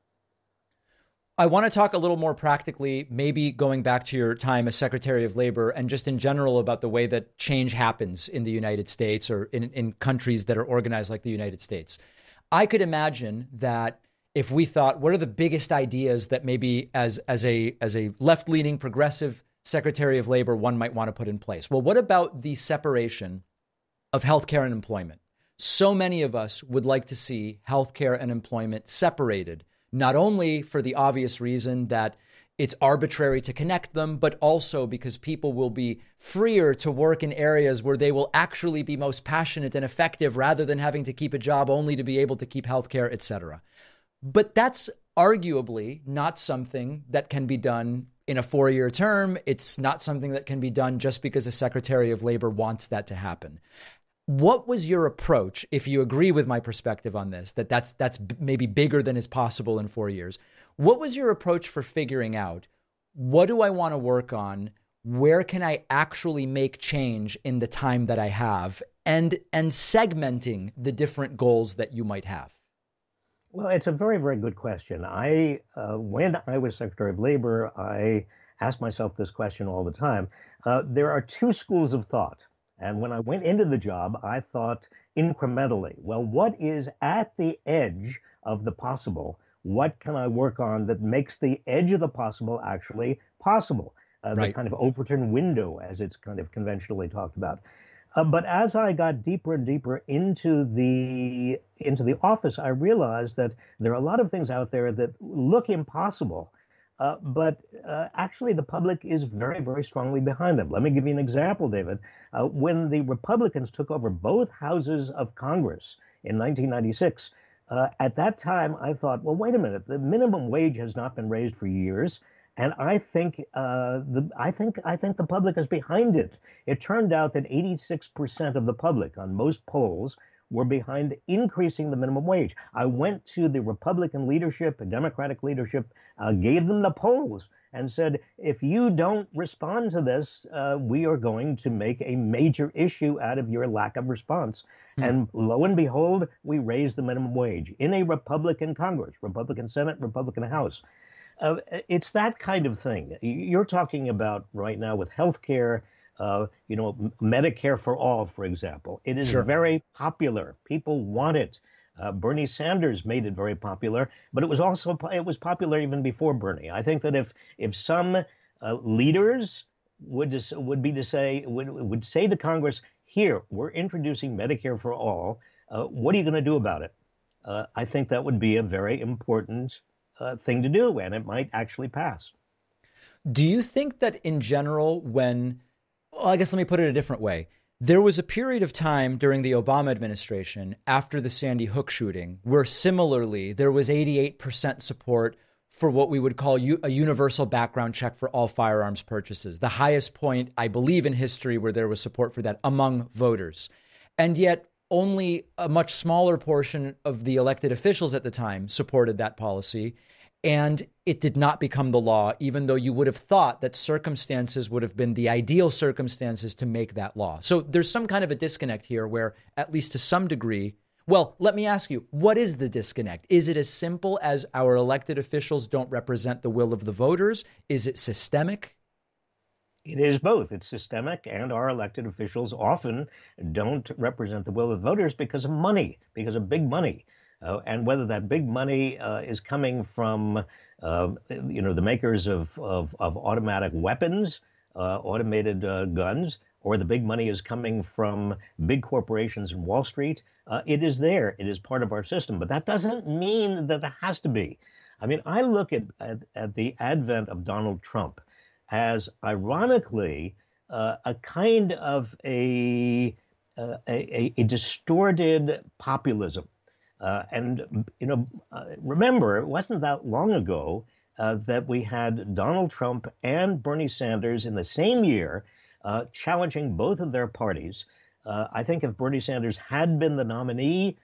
I want to talk a little more practically, maybe going back to your time as Secretary of Labor and just in general about the way that change happens in the United States or in, in countries that are organized like the United States. I could imagine that if we thought, what are the biggest ideas that maybe as, as a, as a left leaning progressive Secretary of Labor one might want to put in place? Well, what about the separation of healthcare and employment? So many of us would like to see healthcare and employment separated not only for the obvious reason that it's arbitrary to connect them, but also because people will be freer to work in areas where they will actually be most passionate and effective rather than having to keep a job only to be able to keep healthcare, et cetera. But that's arguably not something that can be done in a four year term. It's not something that can be done just because a Secretary of Labor wants that to happen. What was your approach, if you agree with my perspective on this, that that's, that's maybe bigger than is possible in four years? What was your approach for figuring out what do I want to work on? Where can I actually make change in the time that I have? And, and segmenting the different goals that you might have? Well, it's a very, very good question. I, uh, when I was Secretary of Labor, I asked myself this question all the time. Uh, there are two schools of thought. And when I went into the job, I thought incrementally, well, what is at the edge of the possible? What can I work on that makes the edge of the possible actually possible? Uh, right. The kind of Overton window, as it's kind of conventionally talked about. Uh, but as I got deeper and deeper into the into the office, I realized that there are a lot of things out there that look impossible, uh, but uh, actually, the public is very, very strongly behind them. Let me give you an example, David. Uh, when the Republicans took over both houses of Congress in 1996, uh, at that time, I thought, well, wait a minute, the minimum wage has not been raised for years. And I think uh, the I think I think the public is behind it. It turned out that 86% of the public on most polls were behind increasing the minimum wage. I went to the Republican leadership and Democratic leadership, uh, gave them the polls, and said, if you don't respond to this, uh, we are going to make a major issue out of your lack of response. Hmm. And lo and behold, we raised the minimum wage in a Republican Congress, Republican Senate, Republican House. Uh, it's that kind of thing. You're talking about right now with health care uh, you know, Medicare for all, for example. It is sure. very popular. People want it. Uh, Bernie Sanders made it very popular, but it was also it was popular even before Bernie. I think that if if some uh, leaders would just, would be to say would would say to Congress, here we're introducing Medicare for all. Uh, what are you going to do about it? Uh, I think that would be a very important uh, thing to do, and it might actually pass. Do you think that in general, when well, I guess let me put it a different way. There was a period of time during the Obama administration after the Sandy Hook shooting where similarly there was 88% support for what we would call a universal background check for all firearms purchases, the highest point, I believe, in history where there was support for that among voters. And yet, only a much smaller portion of the elected officials at the time supported that policy and it did not become the law, even though you would have thought that circumstances would have been the ideal circumstances to make that law. So there's some kind of a disconnect here where, at least to some degree, well, let me ask you, what is the disconnect? Is it as simple as our elected officials don't represent the will of the voters? Is it systemic? It is both. It's systemic, and our elected officials often don't represent the will of the voters because of money, because of big money. Uh, and whether that big money uh, is coming from, uh, you know, the makers of, of, of automatic weapons, uh, automated uh, guns, or the big money is coming from big corporations in Wall Street, uh, it is there. It is part of our system. But that doesn't mean that it has to be. I mean, I look at, at, at the advent of Donald Trump as, ironically, a kind of a uh, a, a, distorted populism. Uh, and, you know, uh, remember, it wasn't that long ago uh, that we had Donald Trump and Bernie Sanders in the same year uh, challenging both of their parties. Uh, I think if Bernie Sanders had been the nominee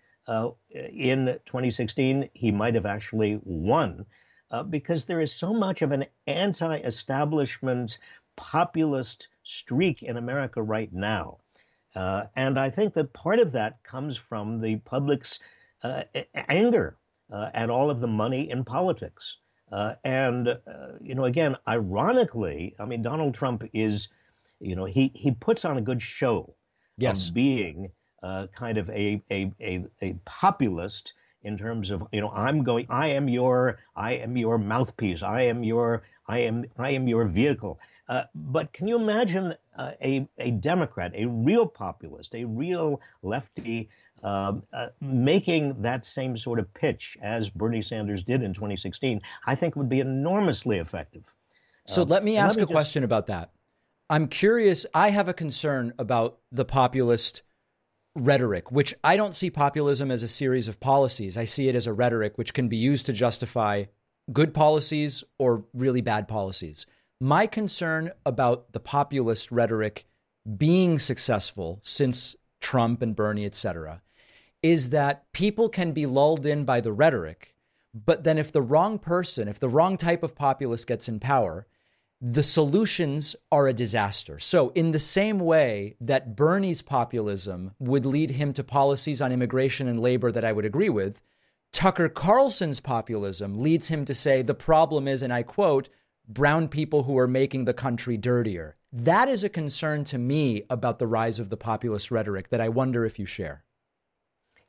in 2016, he might have actually won. because there is so much of an anti establishment populist streak in America right now. Uh, and I think that part of that comes from the public's uh, anger uh, at all of the money in politics. Uh, and, uh, you know, again, ironically, I mean, Donald Trump is, you know, he, he puts on a good show yes. of being uh, kind of a, a, a, a populist in terms of you know i'm going i am your i am your mouthpiece i am your i am i am your vehicle uh, but can you imagine uh, a, a Democrat, a real populist, a real lefty, um, uh, making that same sort of pitch as Bernie Sanders did in 2016? I think would be enormously effective. So uh, let me ask let me a just... question about that. I'm curious. I have a concern about the populist rhetoric, which I don't see populism as a series of policies. I see it as a rhetoric which can be used to justify good policies or really bad policies. My concern about the populist rhetoric being successful since Trump and Bernie, et cetera, is that people can be lulled in by the rhetoric. But then, if the wrong person, if the wrong type of populist gets in power, the solutions are a disaster. So, in the same way that Bernie's populism would lead him to policies on immigration and labor that I would agree with, Tucker Carlson's populism leads him to say the problem is, and I quote, brown people who are making the country dirtier. That is a concern to me about the rise of the populist rhetoric that I wonder if you share.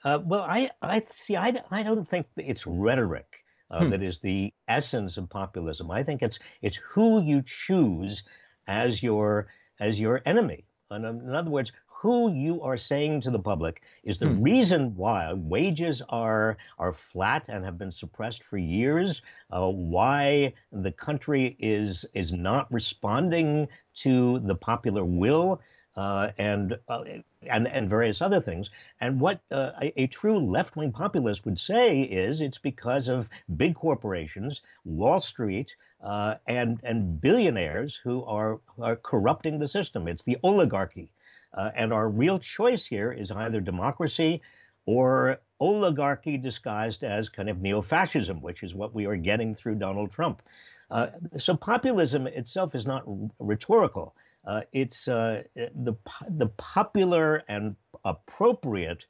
Uh, well, I, I see. I, I don't think it's rhetoric uh, hmm. that is the essence of populism. I think it's it's who you choose as your as your enemy. In, in other words, who you are saying to the public is the hmm. reason why wages are are flat and have been suppressed for years. Uh, why the country is is not responding to the popular will. Uh, and uh, and and various other things. And what uh, a, a, true left-wing populist would say is it's because of big corporations, Wall Street, uh, and and billionaires who are are corrupting the system. It's the oligarchy. Uh, and our real choice here is either democracy or oligarchy disguised as kind of neo fascism, which is what we are getting through Donald Trump. Uh, so populism itself is not rhetorical. Uh, it's uh, the, the popular and appropriate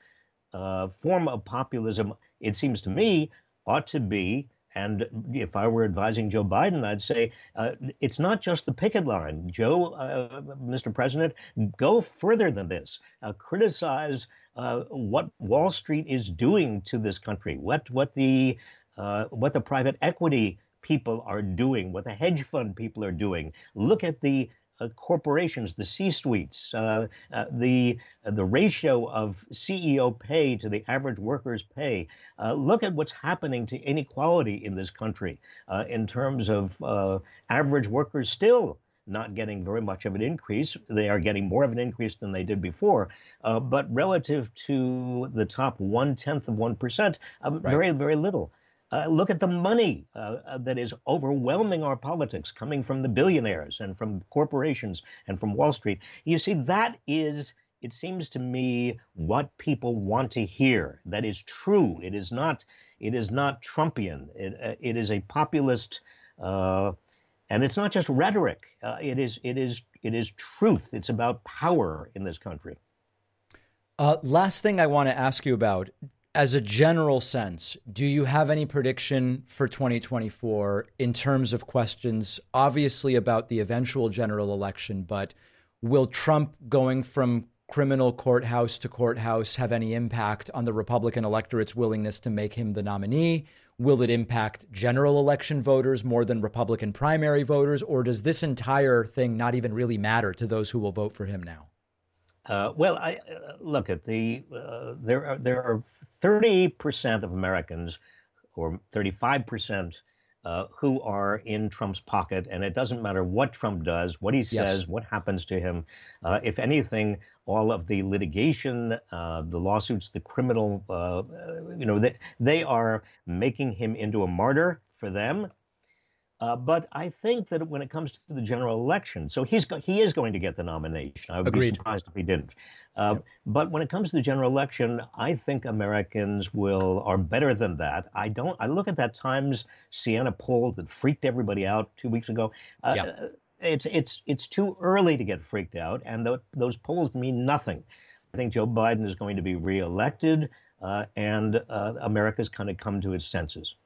uh, form of populism, it seems to me, ought to be and if I were advising Joe Biden, I'd say uh, it's not just the picket line. Joe, uh, Mr. President, go further than this. Uh, criticize what Wall Street is doing to this country, what what the what the private equity people are doing, what the hedge fund people are doing. Look at the corporations, the C-suites, uh, uh, the the ratio of CEO pay to the average worker's pay. look at what's happening to inequality in this country in terms of average workers still not getting very much of an increase. They are getting more of an increase than they did before, uh, but relative to the top one tenth of one percent, uh, right. very very little. Uh, look at the money uh, uh, that is overwhelming our politics, coming from the billionaires and from corporations and from Wall Street. You see, that is, it seems to me, what people want to hear. That is true. It is not. It is not Trumpian. It, uh, it is a populist, uh, and it's not just rhetoric. Uh, it is. It is. It is truth. It's about power in this country. last thing I want to ask you about as a general sense, do you have any prediction for 2024 in terms of questions, obviously about the eventual general election, but will Trump going from criminal courthouse to courthouse have any impact on the Republican electorate's willingness to make him the nominee? Will it impact general election voters more than Republican primary voters? Or does this entire thing not even really matter to those who will vote for him now? Uh, well, I uh, look at the uh, there are there are thirty percent of Americans, or thirty five percent uh, who are in Trump's pocket, and it doesn't matter what Trump does, what he says, yes. what happens to him. Uh, if anything, all of the litigation, uh, the lawsuits, the criminal, uh, you know, they, they are making him into a martyr for them. Uh, but I think that when it comes to the general election, so he's go- he is going to get the nomination. I would Agreed. be surprised if he didn't. Uh, yep. But when it comes to the general election, I think Americans will are better than that. I don't. I look at that Times Siena poll that freaked everybody out two weeks ago. Uh, yep. It's it's it's too early to get freaked out, and th- those polls mean nothing. I think Joe Biden is going to be reelected, uh, and uh, America's kind of come to its senses.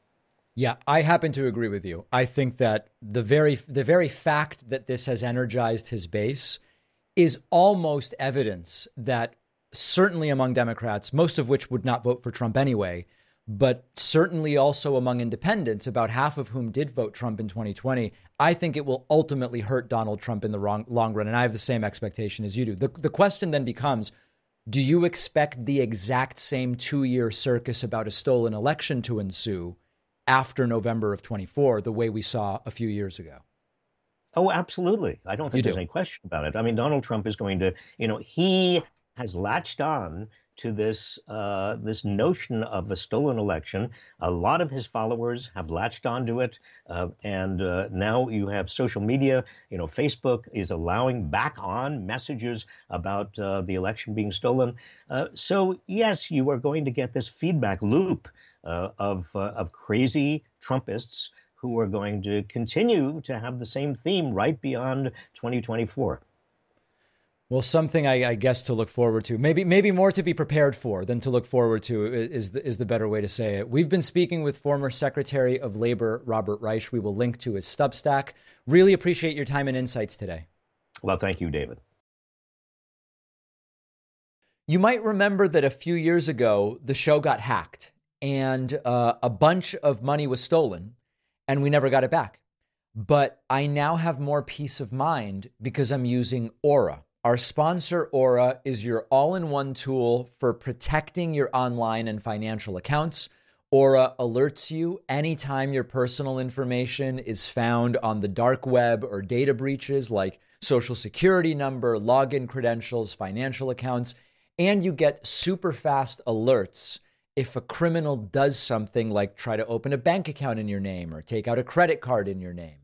Yeah, I happen to agree with you. I think that the very the very fact that this has energized his base is almost evidence that certainly among Democrats, most of which would not vote for Trump anyway, but certainly also among independents, about half of whom did vote Trump in 2020, I think it will ultimately hurt Donald Trump in the wrong, long run. And I have the same expectation as you do. The, the question then becomes do you expect the exact same two year circus about a stolen election to ensue? After November of 24, the way we saw a few years ago. Oh, absolutely. I don't think you there's do. any question about it. I mean, Donald Trump is going to, you know, he has latched on to this uh, this notion of a stolen election. A lot of his followers have latched onto it, uh, and uh, now you have social media. You know, Facebook is allowing back on messages about uh, the election being stolen. Uh, so yes, you are going to get this feedback loop uh, of, uh, of crazy Trumpists who are going to continue to have the same theme right beyond 2024. Well, something I, I, guess to look forward to, maybe maybe more to be prepared for than to look forward to is the, is the better way to say it. We've been speaking with former Secretary of Labor Robert Reich. We will link to his Substack. Really appreciate your time and insights today. Well, thank you, David. You might remember that a few years ago the show got hacked and uh, a bunch of money was stolen and we never got it back. But I now have more peace of mind because I'm using Aura. Our sponsor, Aura, is your all in one tool for protecting your online and financial accounts. Aura alerts you anytime your personal information is found on the dark web or data breaches like social security number, login credentials, financial accounts, and you get super fast alerts if a criminal does something like try to open a bank account in your name or take out a credit card in your name.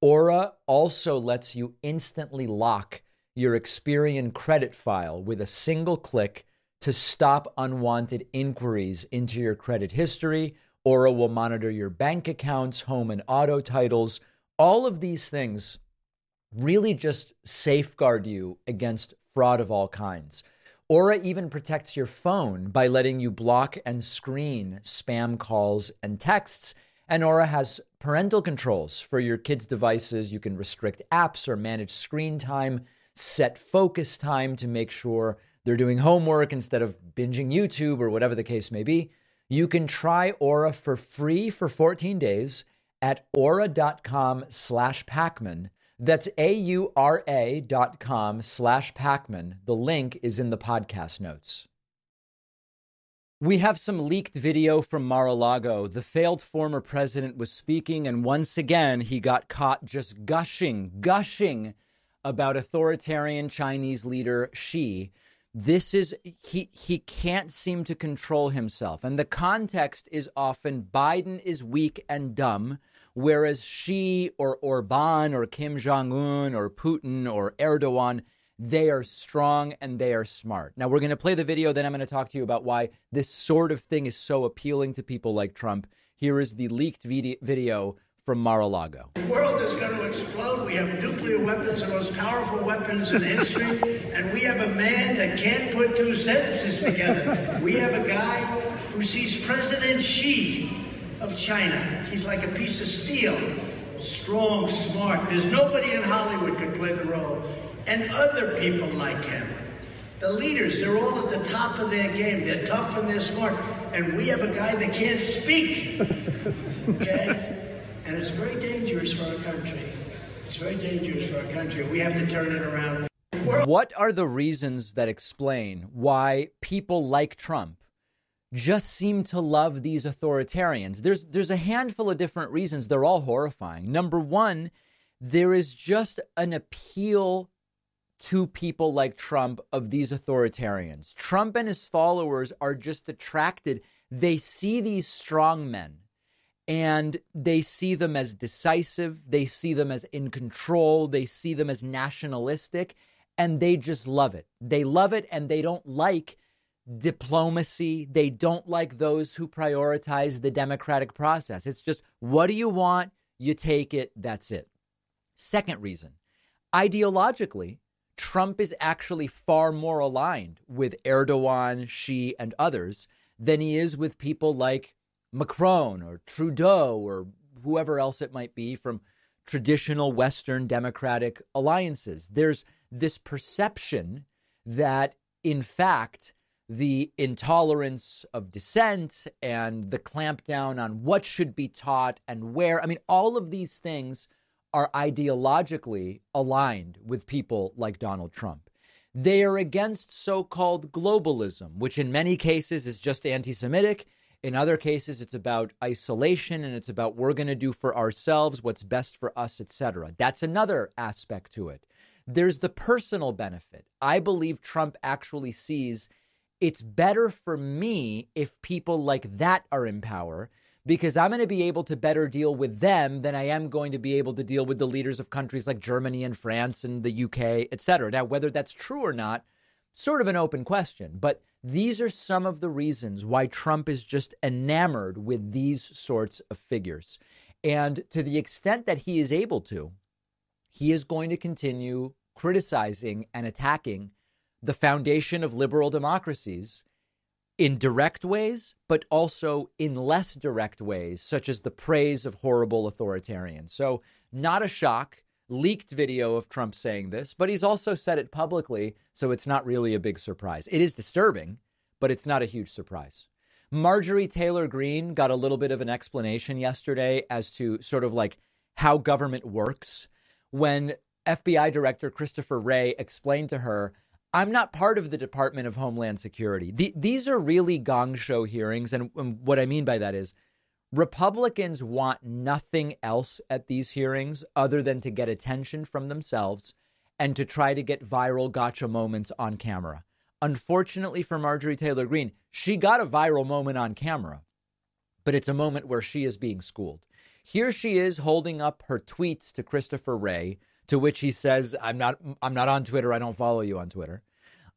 Aura also lets you instantly lock your Experian credit file with a single click to stop unwanted inquiries into your credit history. Aura will monitor your bank accounts, home and auto titles. All of these things really just safeguard you against fraud of all kinds. Aura even protects your phone by letting you block and screen spam calls and texts. And Aura has parental controls for your kids' devices. You can restrict apps or manage screen time, set focus time to make sure they're doing homework instead of binging YouTube or whatever the case may be. You can try Aura for free for 14 days at aura.com slash Pakman. That's A-U-R-A dot com slash Pakman. The link is in the podcast notes. We have some leaked video from Mar-a-Lago. The failed former president was speaking, and once again, he got caught just gushing, gushing about authoritarian Chinese leader Xi. This is he he can't seem to control himself. And the context is often Biden is weak and dumb Whereas Xi or Orban or Kim Jong un or Putin or Erdogan, they are strong and they are smart. Now, we're going to play the video, then I'm going to talk to you about why this sort of thing is so appealing to people like Trump. Here is the leaked video from Mar a Lago. The world is going to explode. We have nuclear weapons, the most powerful weapons in history, and we have a man that can't put two sentences together. We have a guy who sees President Xi of China. He's like a piece of steel, strong, smart. There's nobody in Hollywood could play the role. And other people like him. The leaders, they're all at the top of their game. They're tough and they're smart. And we have a guy that can't speak. Okay? And it's very dangerous for our country. It's very dangerous for our country. We have to turn it around. What are the reasons that explain why people like Trump just seem to love these authoritarians. There's there's a handful of different reasons. They're all horrifying. Number one, there is just an appeal to people like Trump of these authoritarians. Trump and his followers are just attracted. They see these strong men and they see them as decisive, they see them as in control, they see them as nationalistic, and they just love it. They love it and they don't like diplomacy. They don't like those who prioritize the democratic process. It's just, what do you want? You take it. That's it. Second reason ideologically, Trump is actually far more aligned with Erdogan, Xi, and others than he is with people like Macron or Trudeau or whoever else it might be from traditional Western democratic alliances. There's this perception that, in fact, the intolerance of dissent and the clampdown on what should be taught and where, I mean, all of these things are ideologically aligned with people like Donald Trump. They are against so called globalism, which in many cases is just anti Semitic in other cases, it's about isolation and it's about we're going to do for ourselves what's best for us, etc. That's another aspect to it. There's the personal benefit. I believe Trump actually sees it's better for me if people like that are in power because I'm going to be able to better deal with them than I am going to be able to deal with the leaders of countries like Germany and France and the UK, etc. Now, whether that's true or not, sort of an open question, but these are some of the reasons why Trump is just enamored with these sorts of figures. And to the extent that he is able to, he is going to continue criticizing and attacking the foundation of liberal democracies in direct ways, but also in less direct ways, such as the praise of horrible authoritarians. So, not a shock leaked video of Trump saying this, but he's also said it publicly, so it's not really a big surprise. It is disturbing, but it's not a huge surprise. Marjorie Taylor Greene got a little bit of an explanation yesterday as to sort of like how government works when FBI Director Christopher Wray explained to her, I'm not part of the Department of Homeland Security. The, these are really gong show hearings. And, and what I mean by that is Republicans want nothing else at these hearings other than to get attention from themselves and to try to get viral gotcha moments on camera. Unfortunately for Marjorie Taylor Greene, she got a viral moment on camera, but it's a moment where she is being schooled. Here she is holding up her tweets to Christopher Wray, to which he says, "I'm not, I'm not on Twitter. I don't follow you on Twitter."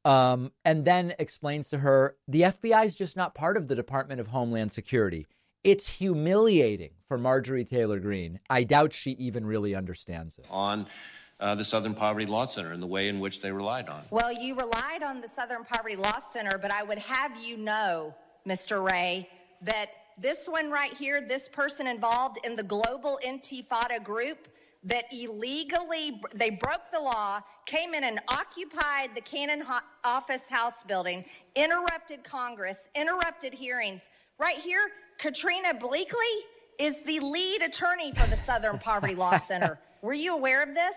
Um, and then explains to her the FBI is just not part of the Department of Homeland Security. It's humiliating for Marjorie Taylor Greene. I doubt she even really understands it. On uh, the Southern Poverty Law Center and the way in which they relied on. Well, you relied on the Southern Poverty Law Center, but I would have you know, Mr. Wray, that this one right here, this person involved in the global intifada group, that illegally they broke the law, came in and occupied the Cannon office house building, interrupted Congress, interrupted hearings. Right here, Katrina Bleakley is the lead attorney for the Southern Poverty Law Center. Were you aware of this?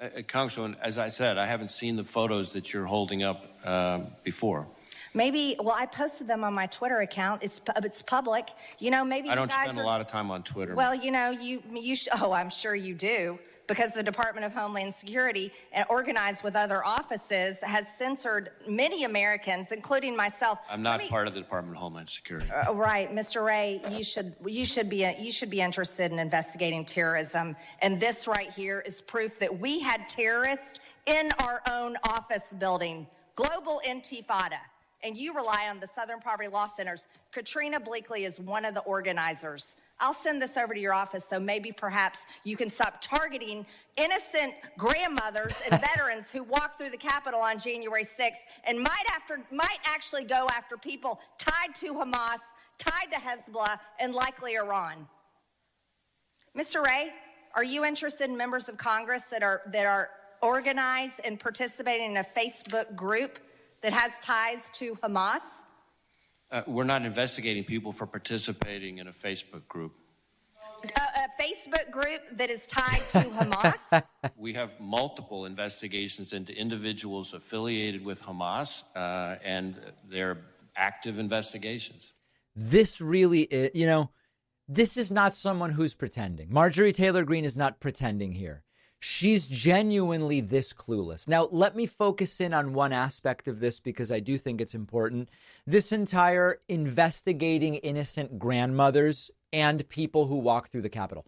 Uh, uh, Congresswoman, as I said, I haven't seen the photos that you're holding up uh, before. Maybe, well, I posted them on my Twitter account. It's it's public. You know, maybe I don't spend are, a lot of time on Twitter. Well, you know, you you sh- oh, I'm sure you do because the Department of Homeland Security, uh, organized with other offices, has censored many Americans, including myself. I'm not me, part of the Department of Homeland Security. Uh, right, Mr. Wray, you should you should be you should be interested in investigating terrorism, and this right here is proof that we had terrorists in our own office building. Global Intifada. And you rely on the Southern Poverty Law Centers. Katrina Bleakley is one of the organizers. I'll send this over to your office so maybe perhaps you can stop targeting innocent grandmothers and veterans who walked through the Capitol on January 6th and might after might actually go after people tied to Hamas, tied to Hezbollah, and likely Iran. Mr. Wray, are you interested in members of Congress that are that are organized and participating in a Facebook group that has ties to Hamas? Uh, we're not investigating people for participating in a Facebook group. A, a Facebook group that is tied to Hamas? we have multiple investigations into individuals affiliated with Hamas, uh, and they're active investigations. This really is, you know, this is not someone who's pretending. Marjorie Taylor Greene is not pretending here. She's genuinely this clueless. Now, let me focus in on one aspect of this because I do think it's important. This entire investigating innocent grandmothers and people who walk through the Capitol.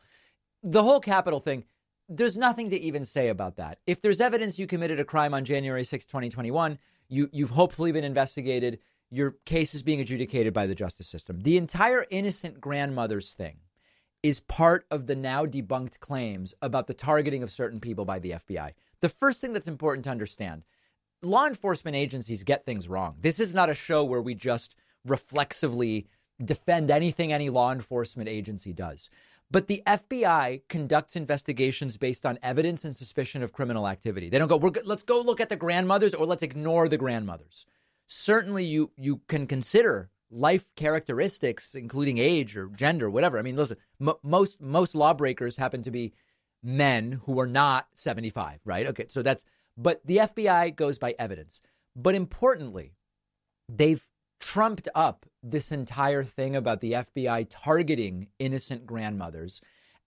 The whole Capitol thing, there's nothing to even say about that. If there's evidence you committed a crime on January 6, 2021, you, you've hopefully been investigated. Your case is being adjudicated by the justice system. The entire innocent grandmothers thing is part of the now debunked claims about the targeting of certain people by the FBI. The first thing that's important to understand law enforcement agencies get things wrong. This is not a show where we just reflexively defend anything any law enforcement agency does. But the FBI conducts investigations based on evidence and suspicion of criminal activity. They don't go, We're, let's go look at the grandmothers or let's ignore the grandmothers. Certainly, you, you can consider life characteristics, including age or gender, whatever. I mean, listen, m- most most lawbreakers happen to be men who are not 75, right? Okay, so that's but the FBI goes by evidence. But importantly, they've trumped up this entire thing about the FBI targeting innocent grandmothers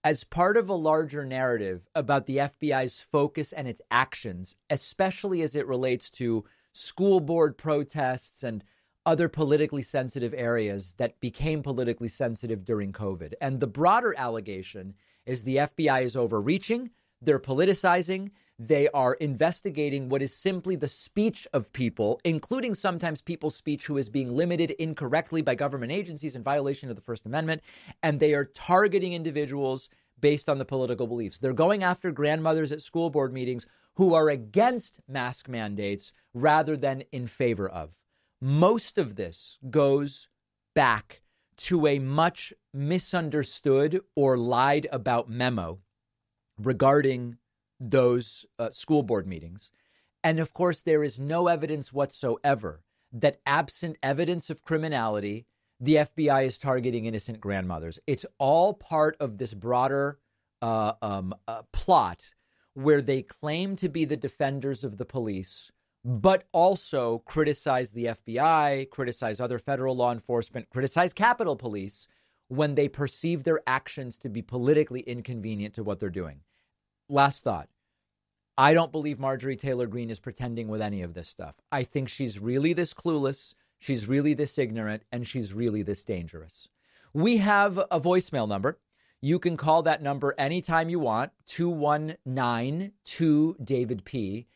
as part of a larger narrative about the FBI's focus and its actions, especially as it relates to school board protests and other politically sensitive areas that became politically sensitive during COVID. And the broader allegation is the FBI is overreaching, they're politicizing, they are investigating what is simply the speech of people, including sometimes people's speech who is being limited incorrectly by government agencies in violation of the First Amendment. And they are targeting individuals based on the political beliefs. They're going after grandmothers at school board meetings who are against mask mandates rather than in favor of. Most of this goes back to a much misunderstood or lied about memo regarding those uh, school board meetings. And of course, there is no evidence whatsoever that, absent evidence of criminality, the FBI is targeting innocent grandmothers. It's all part of this broader uh, um, uh, plot where they claim to be the defenders of the police but also criticize the FBI, criticize other federal law enforcement, criticize Capitol Police when they perceive their actions to be politically inconvenient to what they're doing. Last thought. I don't believe Marjorie Taylor Greene is pretending with any of this stuff. I think she's really this clueless, she's really this ignorant, and she's really this dangerous. We have a voicemail number. You can call that number anytime you want 2192 David P.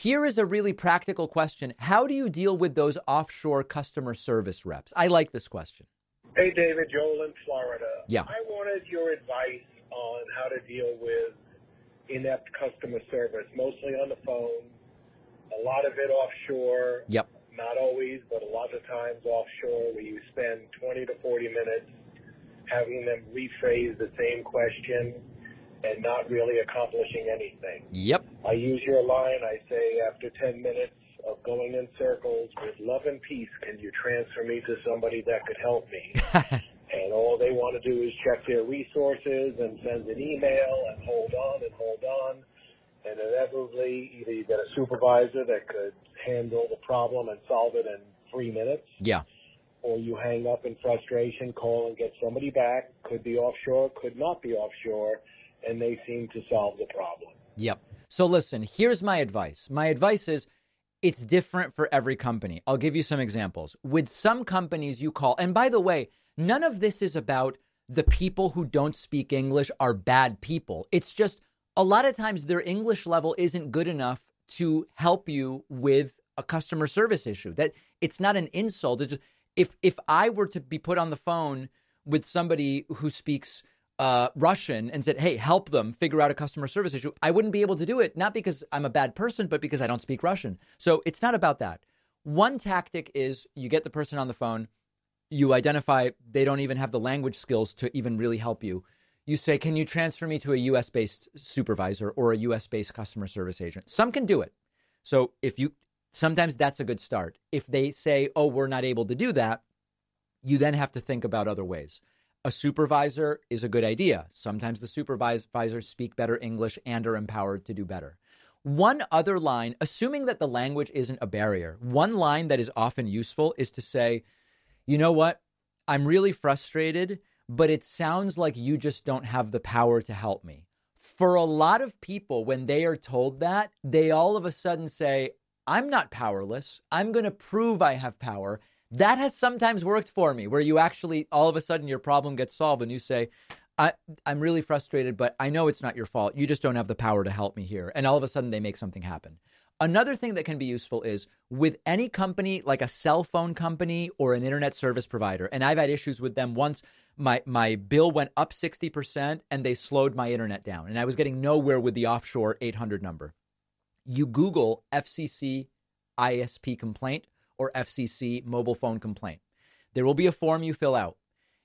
Here is a really practical question. How do you deal with those offshore customer service reps? I like this question. Hey, David, Joel in Florida. Yeah. I wanted your advice on how to deal with inept customer service, mostly on the phone, a lot of it offshore. Yep. Not always, but a lot of times offshore, where you spend 20 to 40 minutes having them rephrase the same question and not really accomplishing anything. Yep. I use your line. I say, after 10 minutes of going in circles with love and peace, can you transfer me to somebody that could help me? and all they want to do is check their resources and send an email and hold on and hold on. And inevitably, either you get a supervisor that could handle the problem and solve it in three minutes. Yeah. Or you hang up in frustration, call and get somebody back. Could be offshore, could not be offshore and they seem to solve the problem. Yep. So listen, here's my advice. My advice is it's different for every company. I'll give you some examples. With some companies you call, and by the way, none of this is about the people who don't speak English are bad people. It's just a lot of times their English level isn't good enough to help you with a customer service issue. That it's not an insult. Just, if if I were to be put on the phone with somebody who speaks uh, Russian and said, "Hey, help them figure out a customer service issue," I wouldn't be able to do it. Not because I'm a bad person, but because I don't speak Russian. So it's not about that. One tactic is you get the person on the phone, you identify they don't even have the language skills to even really help you. You say, "Can you transfer me to a U.S. based supervisor or a U.S. based customer service agent?" Some can do it. So if you sometimes that's a good start. If they say, "Oh, we're not able to do that," you then have to think about other ways a supervisor is a good idea. Sometimes the supervisors speak better English and are empowered to do better. One other line, assuming that the language isn't a barrier, one line that is often useful is to say, you know what? I'm really frustrated, but it sounds like you just don't have the power to help me. For a lot of people, when they are told that, they all of a sudden say, I'm not powerless. I'm going to prove I have power. That has sometimes worked for me, where you actually all of a sudden your problem gets solved and you say, I, I'm really frustrated, but I know it's not your fault. You just don't have the power to help me here. And all of a sudden they make something happen. Another thing that can be useful is with any company like a cell phone company or an internet service provider, and I've had issues with them once. My my bill went up 60% and they slowed my internet down, and I was getting nowhere with the offshore 800 number. You Google FCC ISP complaint or FCC mobile phone complaint. There will be a form you fill out.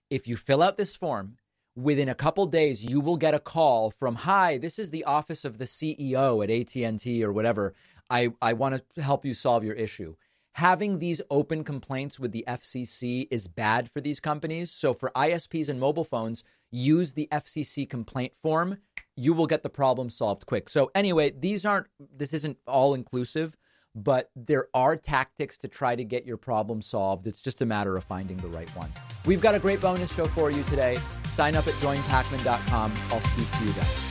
If you fill out this form, within a couple days you will get a call from hi this is the office of the ceo at at&t or whatever I, I want to help you solve your issue. Having these open complaints with the FCC is bad for these companies. So for ISPs and mobile phones, use the FCC complaint form. You will get the problem solved quick. So anyway, these aren't this isn't all inclusive, but there are tactics to try to get your problem solved. It's just a matter of finding the right one. We've got a great bonus show for you today. Sign up at joinpakman.com. I'll speak to you then.